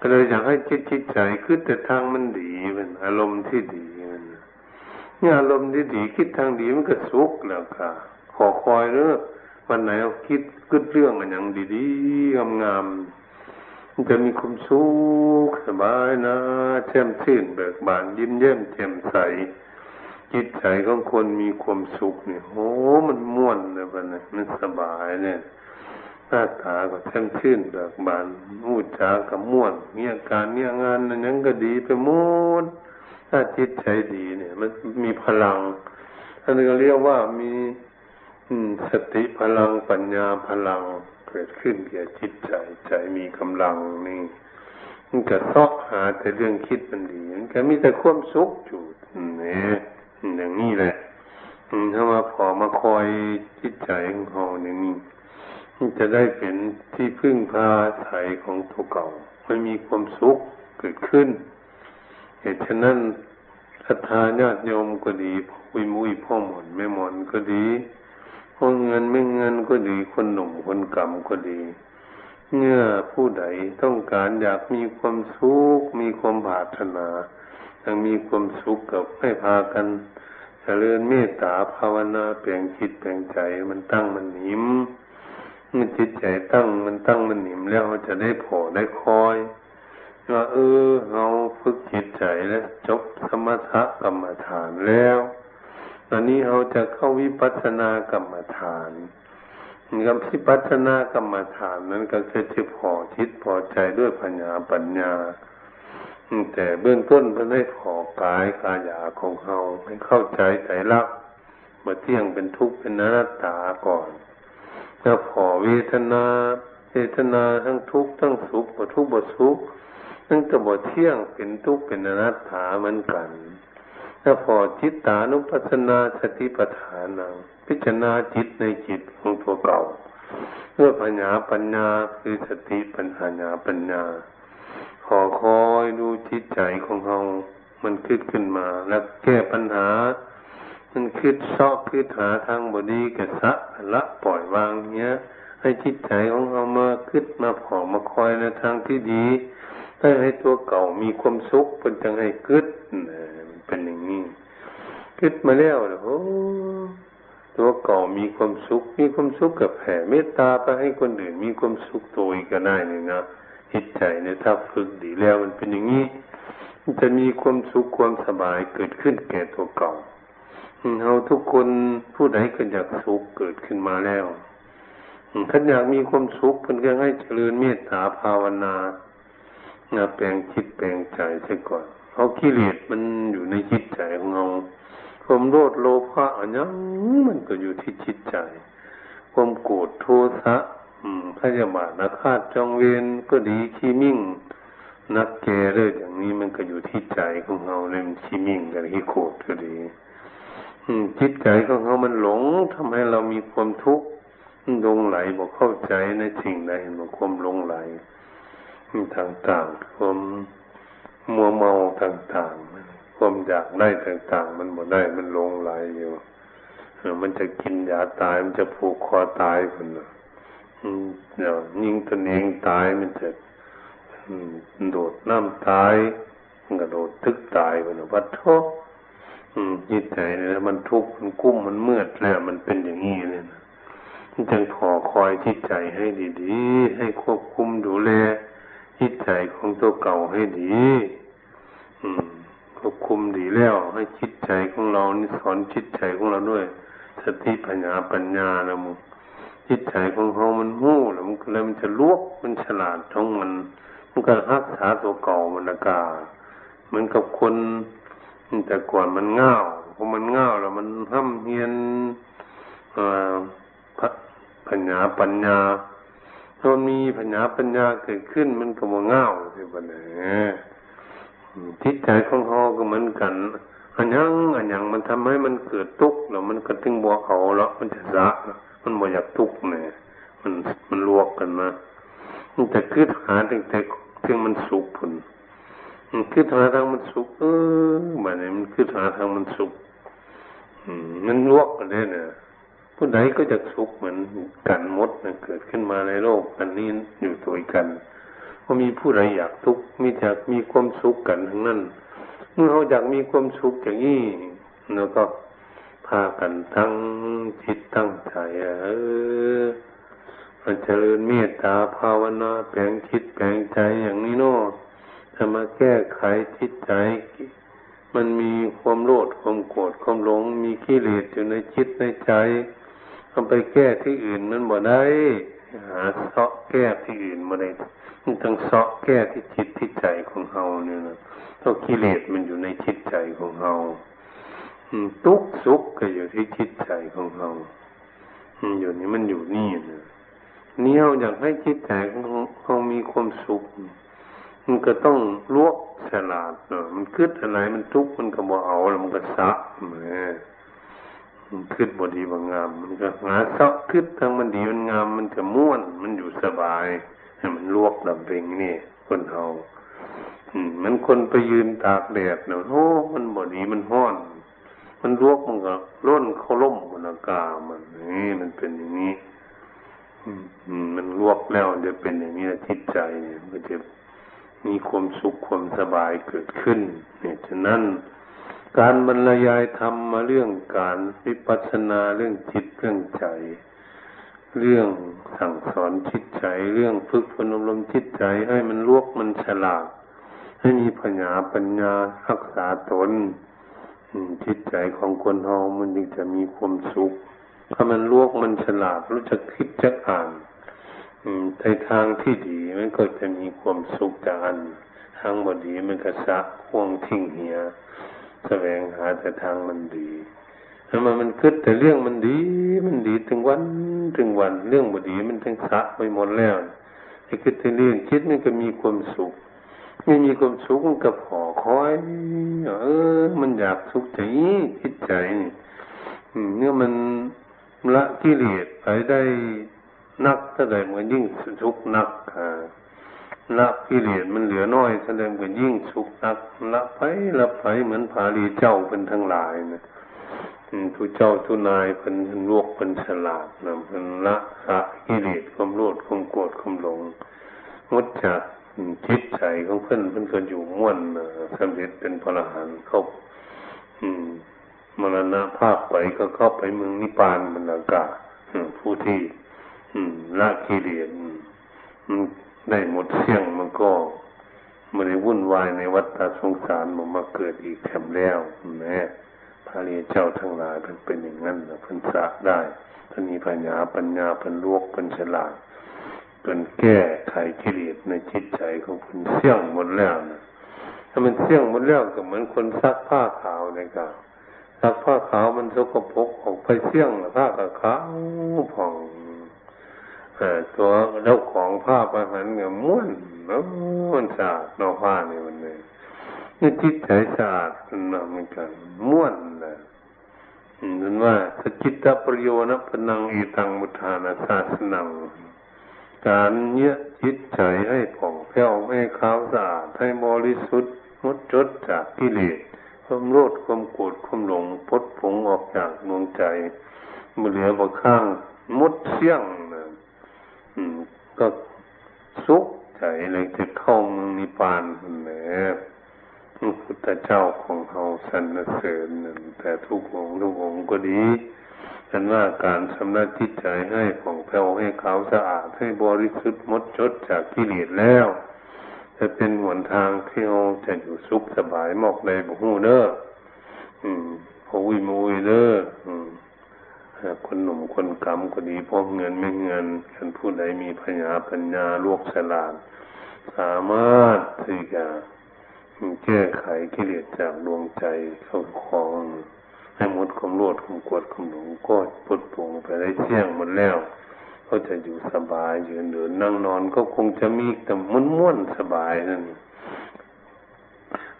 ก็เลยอยากให้คิดคิดใจคือแต่ทางมันดีมันอารมณ์ที่ดีมันเนี่ยอารมณ์ที่ดีคิดทางดีมันก็สุขแล้วค่ะ ขอคอยเนอะวันไหนเราคิดคิดเรื่องอันอย่างดีๆงามๆมันจะมีความสุขสบายนะแช่มชื่นเบิกบานยิ้มเย้มแจ่มใส จิตใจของคนมีความสุขเนี่ยโอ้มันม่วนเลยวันนี้มันสบายเนี่ย หน้าตาก็แช่มชื่นเบิกบานมูดจาก็ม่วนเนียการเนี่ยงานนั้นยังก็ดีไปหมดถ้าจิตใจดีเนี่ย มันมีพลังอันนี้ก็เรียกว่ามีสติพลังปัญญาพลังเกิดขึ้นแก่จิตใจใจมีกำลังนี่มันก็ซอกหาแต่เรื่องคิดมันดีมันก็มีแต่ความสุขอยู่นี่อย่างนี้แหละถ้ามาพอมาคอยจิตใจของเราอย่างนี้ จะได้เป็นที่พึ่งพาอาศัยของตัวเก่าไม่มีความสุขเกิดขึ้น เหตุฉะนั้นศรัทธาญาติโยมก็ดีอุยมุยพ่อหมอนแม่หมอนก็ดีคนเงินไม่เงินก็ดีคนหนุ่มคนกำก็ดีเมื่อผู้ใดต้องการอยากมีความสุขมีความปรารถนาอยากมีความสุขกับให้พากันเจริญเมตตาภาวนาเปลี่ยนจิตเปลี่ยนใจมันตั้งมันหนิม มันจิตใจตั้งมันตั้งมันหนิมแล้วจะได้ผอได้คอยว่าเออเราฝึกจิตใจแล้วจบสมถะกรรมฐานแล้วตอนนี้เราจะเข้าวิปัสสนากรรมฐานกรรมวิปัสสนากรรมฐานนั้นก็คือจะพอทิศพอใจด้วยปัญญาปัญญา แต่เบื้องต้นเพื่อให้พอกายกายาของเราให้เข้าใจใจรักมื่อเที่ยงเป็นทุกข์เป็นอนัตตาก่อน แล้วพอเวทนาเวทนาทั้งทุกข์ทั้งสุขบ่ทุกข์บ่สุขทั้งตบ่เที่ยงเป็นทุกข์เป็นอนัตตาเหมือนกันถ้าพอจิตตานุปัสสนาสติปัฏฐานังพิจารณาจิตในจิตของตัวเก่าเพื่อปัญญาปัญญาคือสติปัญญาปัญญาขอคอยดูจิตใจของเรามันคิดขึ้นมา แล้วแก้ปัญหา มันคิดซอกคิดหาทางบดีกสะละปล่อยวางเนี้ย ให้จิตใจของเรามาคิดมาผ่องมาคอยในทางที่ดีให้ให้ตัวเก่ามีความสุขเป็นจังให้กึดนเป็นอย่างนี้คิดมาแล้วโอ้ตัวเก่ามีความสุข มีความสุขกับแผ่เมตตาไปให้คนอื่นมีความสุขตัวเอีกก็ได้นี่นะจิตใจเนี่ยถ้าฝึกดีแล้วมันเป็นอย่างนี้จะมีความสุขความสบายเกิดขึ้นแก่ตัวเก่า เราทุกคนผู้ใดก็อยากสุขเกิดขึ้นมาแล้วท่านอยากมีความสุขเพิ่นก็ให้เจริญเมตตาภาวนาแปลงจิตแปลงใจเสียก่อนเพราะกิเลสมันอยู่ในจิตใจของเราความโลภโลภะอันนี้มันก็อยู่ที่จิตใจ ความโกรธโทสะพยาบาทนักฆาตจองเวรก็ดีขี้มิ่ง นักเกเรื่องอย่างนี้มันก็อยู่ที่ใจของเราเลยมันขี้มิ่งกันขี้โกรธก็ดี จิตใจของเรามันหลงทำให้เรามีความทุกข์ลงไหลบอกเข้าใจในสิ่งใดบอกความลงไหลต่างๆความมัวเมาต่างๆความอยากได้ต่างๆ มันหมดได้มันลงไหลอยู่มันจะกินยาตายมันจะผูกคอตายคนเดี๋ยวยิงตนเองตายมันจะโดดน้ำตายมันกระโดดทึกตายคนละวัดโทอืม จิตใจเนี่ยมันทุกข์มันกุ้มมันเมื่อดแล้วมันเป็นอย่างนี้เลยนะจึงขอคอยจิตใจให้ดีๆ ให้ควบคุมดูแลจิตใจของตัวเก่าให้ดี อืมควบคุมดีแล้ว ให้จิตใจของเรานี่สอนจิตใจของเราด้วยสติปัญญาปัญญานะมึงจิตใจของเขามันหู้แล้วมันเลยมันจะลวกมันฉลาดท้องมัน มันก็รักษาตัวเก่ามันอากาเหมือนกับคน แต่ก่อนมันง่าวพอมันง่าวแล้วมันห้ำเฮียนปัญญาปัญญาถ้ามีปัญญาปัญญาเกิดขึ้นมันก็มาง่าวสิบันเนี่ยจิตใจของเขาก็เหมือนกันอันยังอันยังมันทำให้มันเกิดทุกข์แล้วมันก็ถึงบัวเขาแล้วมันจะสะมันบ่อยากทุกข์เนี่ยมันมันลวกกันมามันจะคืดหาตั้งแต่ถึงมันสุขผล มันคืดหาทางมันสุขเออแบบนี้มันคืดหาทางมันสุขมันลวกกันได้นี่ยผู้ใดก็จะสุขเหมือนกันมดนะเกิดขึ้นมาในโลกอันนี้อยู่ตัวกันว่ามีผู้ใดอยากทุกข์มีอยากมีความสุขกันทั้งนั้นเมื่อเขาอยากมีความสุขอย่างนี้แล้วก็พากันทั้งจิตตั้งใจเออมันเจริญเมตตาภาวนาแปลงจิตแปลงใจอย่างนี้เนาะ จะมาแก้ไขจิตใจ มันมีความโลภความโกรธความหลง มีกิเลสอยู่ในจิตในใจเอาไปแก้ที่อื่นมันบ่ได้ หาเสาะแก้ที่อื่นมาได้ต้องเสาะแก้ที่จิตที่ใจของเฮาเนี่ยนะเพราะกิเลสมันอยู่ในจิตใจของเฮาทุกสุขก็อยู่ที่จิตใจของเราอยู่นี่มันอยู่นี่นะเนี่ยอยากให้จิตใจของเรามีความสุข มันก็ต้องลวกฉลาดเนาะมันคืดอะไรมันทุกข์มันก็บ่เอาแล้วมันก็สะมมันคืดบ่ดีบ่งาม มันก็หาเสาะคืดทางมันดีมันงาม มันก็ม่วน มันอยู่สบายให้มันลวกลำเพ็งนี่คนเฮาอืมมันคนไปยืนตากแดดเนาะโอ้มันบ่ดีมันห้อน มันรวกมันก็ล้นเขาล่มบนอากาศมันนี่มันเป็นอย่างนี้มันรวกแล้วจะเป็นอย่างนี้จิตใจเนี่ยมันจะ มีความสุขความสบายเกิดขึ้นเนี่ยฉะนั้นการบรรยายธรรมมาเรื่องการวิปัสสนาเรื่องจิตเรื่องใจ เรื่องสั่งสอนจิตใจ เรื่องฝึกฝนอบรมจิตใจ ให้มันลวกมันฉลาด ให้มีปัญญาปัญญารักษาตนจิตใจของคนเฮามันจึงจะมีความสุขถ้ามันลวกมันฉลาดรู้จักคิดจักอ่าน ในทางที่ดีมันก็จะมีความสุขจากอันทางบดีมันก็สะห่วงทิ้งเหียแสวงหาแต่ทางมันดีถ้ามันมันคิดแต่เรื่องมันดี มันดีถึงวันถึงวันเรื่องบดีมันทั้งสะไปหมดแล้วไอ้คิดแต่เรื่องคิดมันก็มีความสุขไม่มีความสุขกับหอคอยเออ มันอยากสุขใจจิตใจเมื่อมันละกิเลสไปได้ นักแสดงมันยิ่งสุขนักละกิเลสมันเหลือน้อยแสดงเหมันยิ่งสุขนักละไปละไปเหมือนผาลีเจ้าเป็นทั้งหลายนะทุเจ้าทุนายเป็นลวกเป็นฉลาดนะเป็นละสะกิเลสความโลภความโกรธความหลงงดจากจิตใจของเพื่อนเพื่อนก็อยู่ม่วนสำเร็จเป็นพระอรหันต์เขามรณะภาพไปก็เข้าไปเมืองนิพพานบรรยากาศผู้ที่ ละกิเลสมันได้หมดเสี่ยงมันก็มันได้วุ่นวายในวัฏสงสารมันมาเกิดอีกแถมแล้วแม่พระเรียเจ้าทั้งหลายเป็นเป็นอย่างนั้นเพิ่นสะได้ท่านมีปัญญาปัญญาเป็นลวกเป็นฉลาดเป็นแก้ไขกิเลสในจิตใจของคุณเสี่ยงหมดแล้วนะถ้ามันเสี่ยงหมดแล้วก็เหมือนคนซักผ้าขาวเลยครับซักผ้าขาวมันสกปรกออกไปเสี่ยงผ้าขาวผ่อง ตัวเจ้าของผ้าประหันเงี้ยม้วนแล้วมันสะอาดนอผ้านี่มันเลยนี่จิตใจสะอาดมันเหมือนกันม้วนนะนั่นว่าสจิตตประโยชน์พนังอีตังมุทานาศาสนัง การเนี้ยจิตใจให้ผ่องแผ้วให้ขาวสะอาดให้บริสุทธิ์มดจดจากกิเลสความโลดความโกรธความหลงพดผงออกจากดวงใจมือเหลือบข้างมดเสี่ยง ก็สุขใจเลยจะเข้าเมืองนิพพานแหละพระพุทธเจ้าของเราสรรเสริญนั่นแต่ทุกองทุกองก็ดีฉันว่าการสำนักจิตใจให้ผ่องแผ้วให้ขาวสะอาดให้บริสุทธิ์หมดจดจากกิเลสแล้วจะเป็นหนทางที่เราจะอยู่สุขสบายหมอกในบุหูเด้ออืมพอวิมุยเด้ออืม คนหนุ่มคนกำก็ดีพอเงินไม่เงินฉันผู้ใดมีปัญญาปัญญาลวกสลาด สามารถที่จะแก้ไขกิเลสจากดวงใจเข้าคลอง ให้หมดความโลดความกวดความหลงก็พุดปวงไปได้เชี่ยงหมดแล้วก็จะอยู่สบายยืนเดินนั่งนอนก็คงจะมีแต่ม้วนม้วนสบายนั่น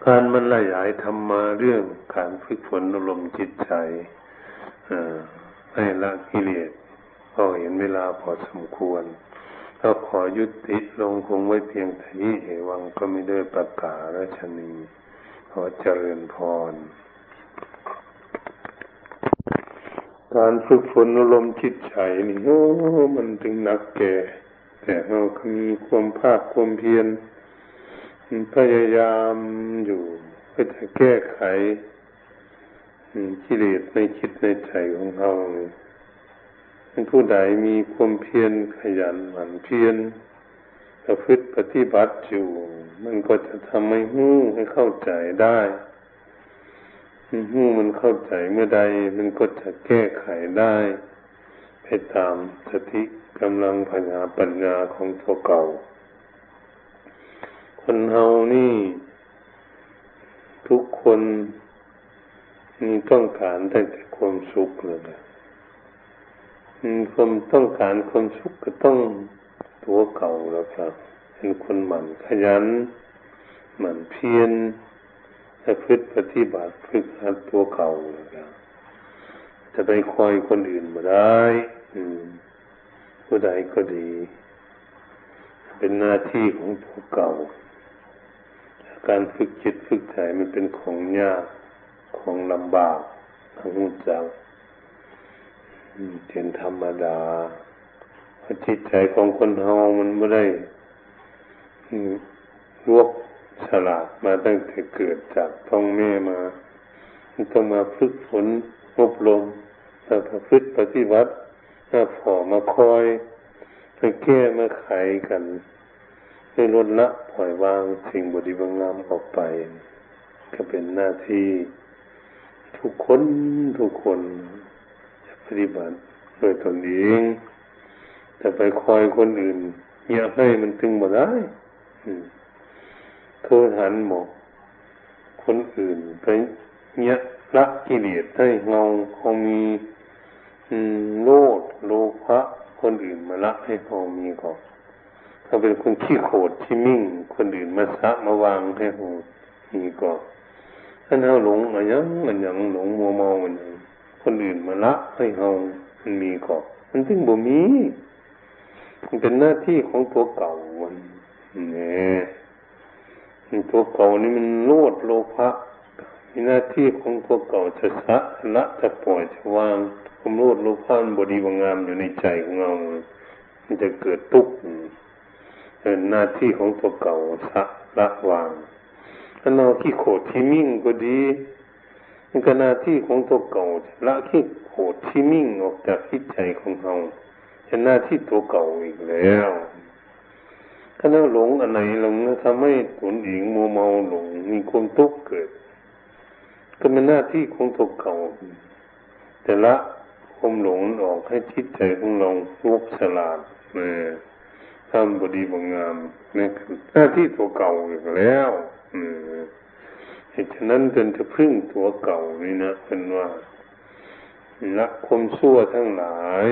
การมันละยายทำมาเรื่องการฝึกฝนอารมณ์จิตใจ ให้ละกิเลสก็เห็นเวลาพอสมควรก็ขอยุติลงคงไว้เพียงแต่นี้เอวังก็ไม่ได้ประกาศราชนี ขอเจริญพร การฝึกฝนอารมณ์จิตใจนี่โอ้มันถึงหนักแก่ แต่เราก็มีความภาคความเพียรพยายามอยู่เพื่อจะแก้ไข กิเลสในจิตในใจของเราเนี่ยผู้ใดมีความเพียรขยันหมั่นเพียรประพฤติปฏิบัติอยู่มันก็จะทำให้หู้ให้เข้าใจได้หู้มันเข้าใจเมื่อใด มันก็จะแก้ไขได้ไปตามสติกำลังปัญญาปัญญาของตัวเก่า คนเฮานี่ ทุกคน มีต้องการแต่ความสุขเลยความต้องการความสุขก็ต้องตัวเก่าแล้วครับเป็นคนหมั่นขยัน หมั่นเพียรจะพฤติปฏิบัติฝึกหัดตัวเก่าแล้วครับจะไปคอยคนอื่นมาได้ผู้ใดก็ดี เป็นหน้าที่ของตัวเก่า การฝึกจิตฝึกใจมันเป็นของยาก ของลำบากทางหุจักเป็นธรรมดาจิตใจของคนเฮามันไม่ได้รวบฉลาดมาตั้งแต่เกิดจากท้องแม่มาต้องมาฝึกฝนอบรมมาประพฤติปฏิบัติมาผอมาคอยมาแก้มาไขกันให้ลดละปล่อยวางสิ่งบดีบางงามออกไป ก็เป็นหน้าที่ ทุกคนทุกคนปฏิบัติโดยตนเองแต่ไปคอยคนอื่นอยากให้มันถึงบ่ได้เธอหันหมอกคนอื่นไปเนี่ยละกิเลสให้เงาเขามีโลดโลภะคนอื่นมาละให้เขามีก่อนเขาเป็นคนขี้โขดที่มิ่ง คนอื่นมาสะมาวางให้เขามีก่อน ถ้าเราหลงอะไรยังมันยังหลงมัวเมามันคนอื่นมาละให้เฮามันมีก่อนมันถึงบ่มีมันเป็นหน้าที่ของตัวเก่ามันเนี่ยตัวเก่านี่มันโลดโลภะมีหน้าที่ของตัวเก่าจะสะละจะปล่อยจะวางความโลดโลภะมันบดีบางงามอยู่ในใจของเรามันจะเกิดทุกข์เป็นหน้าที่ของตัวเก่าสะละวาง ถ้าเราที่โขดที่มิ่งก็ดีมันก็หน้าที่ของตัวเก่าละคิดโหดที่มิ่งออกจากคิดใจของเราเป็นหน้าที่ตัวเก่าอีกแล้วถ้าเราหลงอันไหนหลงทำให้ตนเองมัวเมาหลงมีความทุกข์เกิด ก็เป็นหน้าที่ของตัวเก่าแต่ละความหลงออกให้จิตใจของเราลุกสลาดนะทำบดีบางามนี่คือหน้าที่ตัวเก่าอีกแล้ว เหตุฉะนั้นจนจะพึ่งตัวเก่านี่นะเป็นว่าละความชั่วทั้งหลาย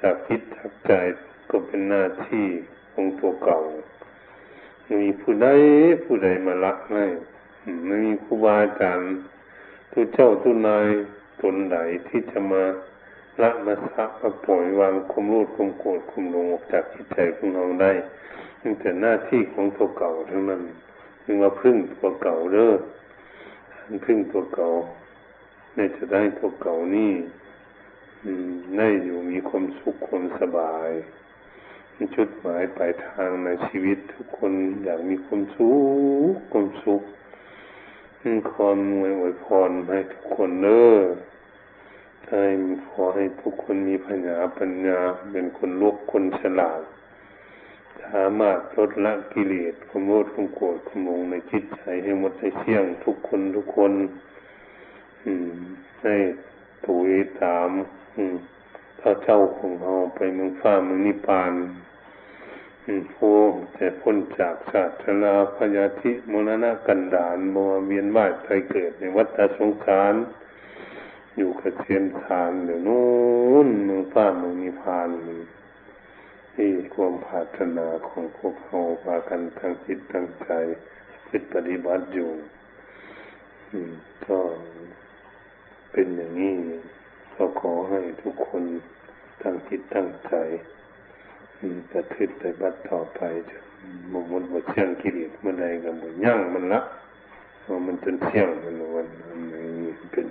จากพิษจากใจก็เป็นหน้าที่ของตัวเก่ามีผู้ใดผู้ใดมาละไม่ไม่มีครูบาอาจารย์ทุเจ้าทุนายตนใดที่จะมาละมาสักมาปล่อยวางคุมรูดคุมโกรธคุมลงออกจากจิตใจของเราได้นั่นแต่หน้าที่ของตัวเก่าเท่านั้น จึงมาพึ่งตัวเก่าเด้อพึ่งตัวเก่าในจะได้ตัวเก่านี่ได้อยู่มีความสุขความสบายจุดหมายปลายทางในชีวิตทุกคนอยากมีความสุขความสุขความมวยอวยพรให้ทุกคนเนอให้ขอให้ทุกคนมีปัญญาปัญญา เป็นคนลบคนฉลาด สามารถลดละกิเลสขโมดขมโกรธขโมงในจิตใจให้หมดให้เชี่ยงทุกคนทุกคน อืม ให้ถุยถาม อืมพระเจ้าของเราไปเมืองฟ้าเมืองนิพพานโอ้แต่พ้นจากศาสนาพยาธิมรณะกันดานมาเวียนว่ายใจเกิดในวัฏสงสาร อยู่กับเชียนทานเดี๋ยวนู้นเมืองฟ้าเมืองนิพพาน นี่ความภาถนาของพวกเราพากันทั้งจิตทั้งใจพิปฏิบัติอยู่ก็เป็นอย่างนี้ก็ขอให้ทุกคนตั้งจิตตั้งใจประพฤติไปบัดต่อไปจะมมันบ่เชี่ยงกิเลสเมื่อใดก็บ่ยั่งมันละเพราะมันจนเชี่ยงมันวันนี้เป็น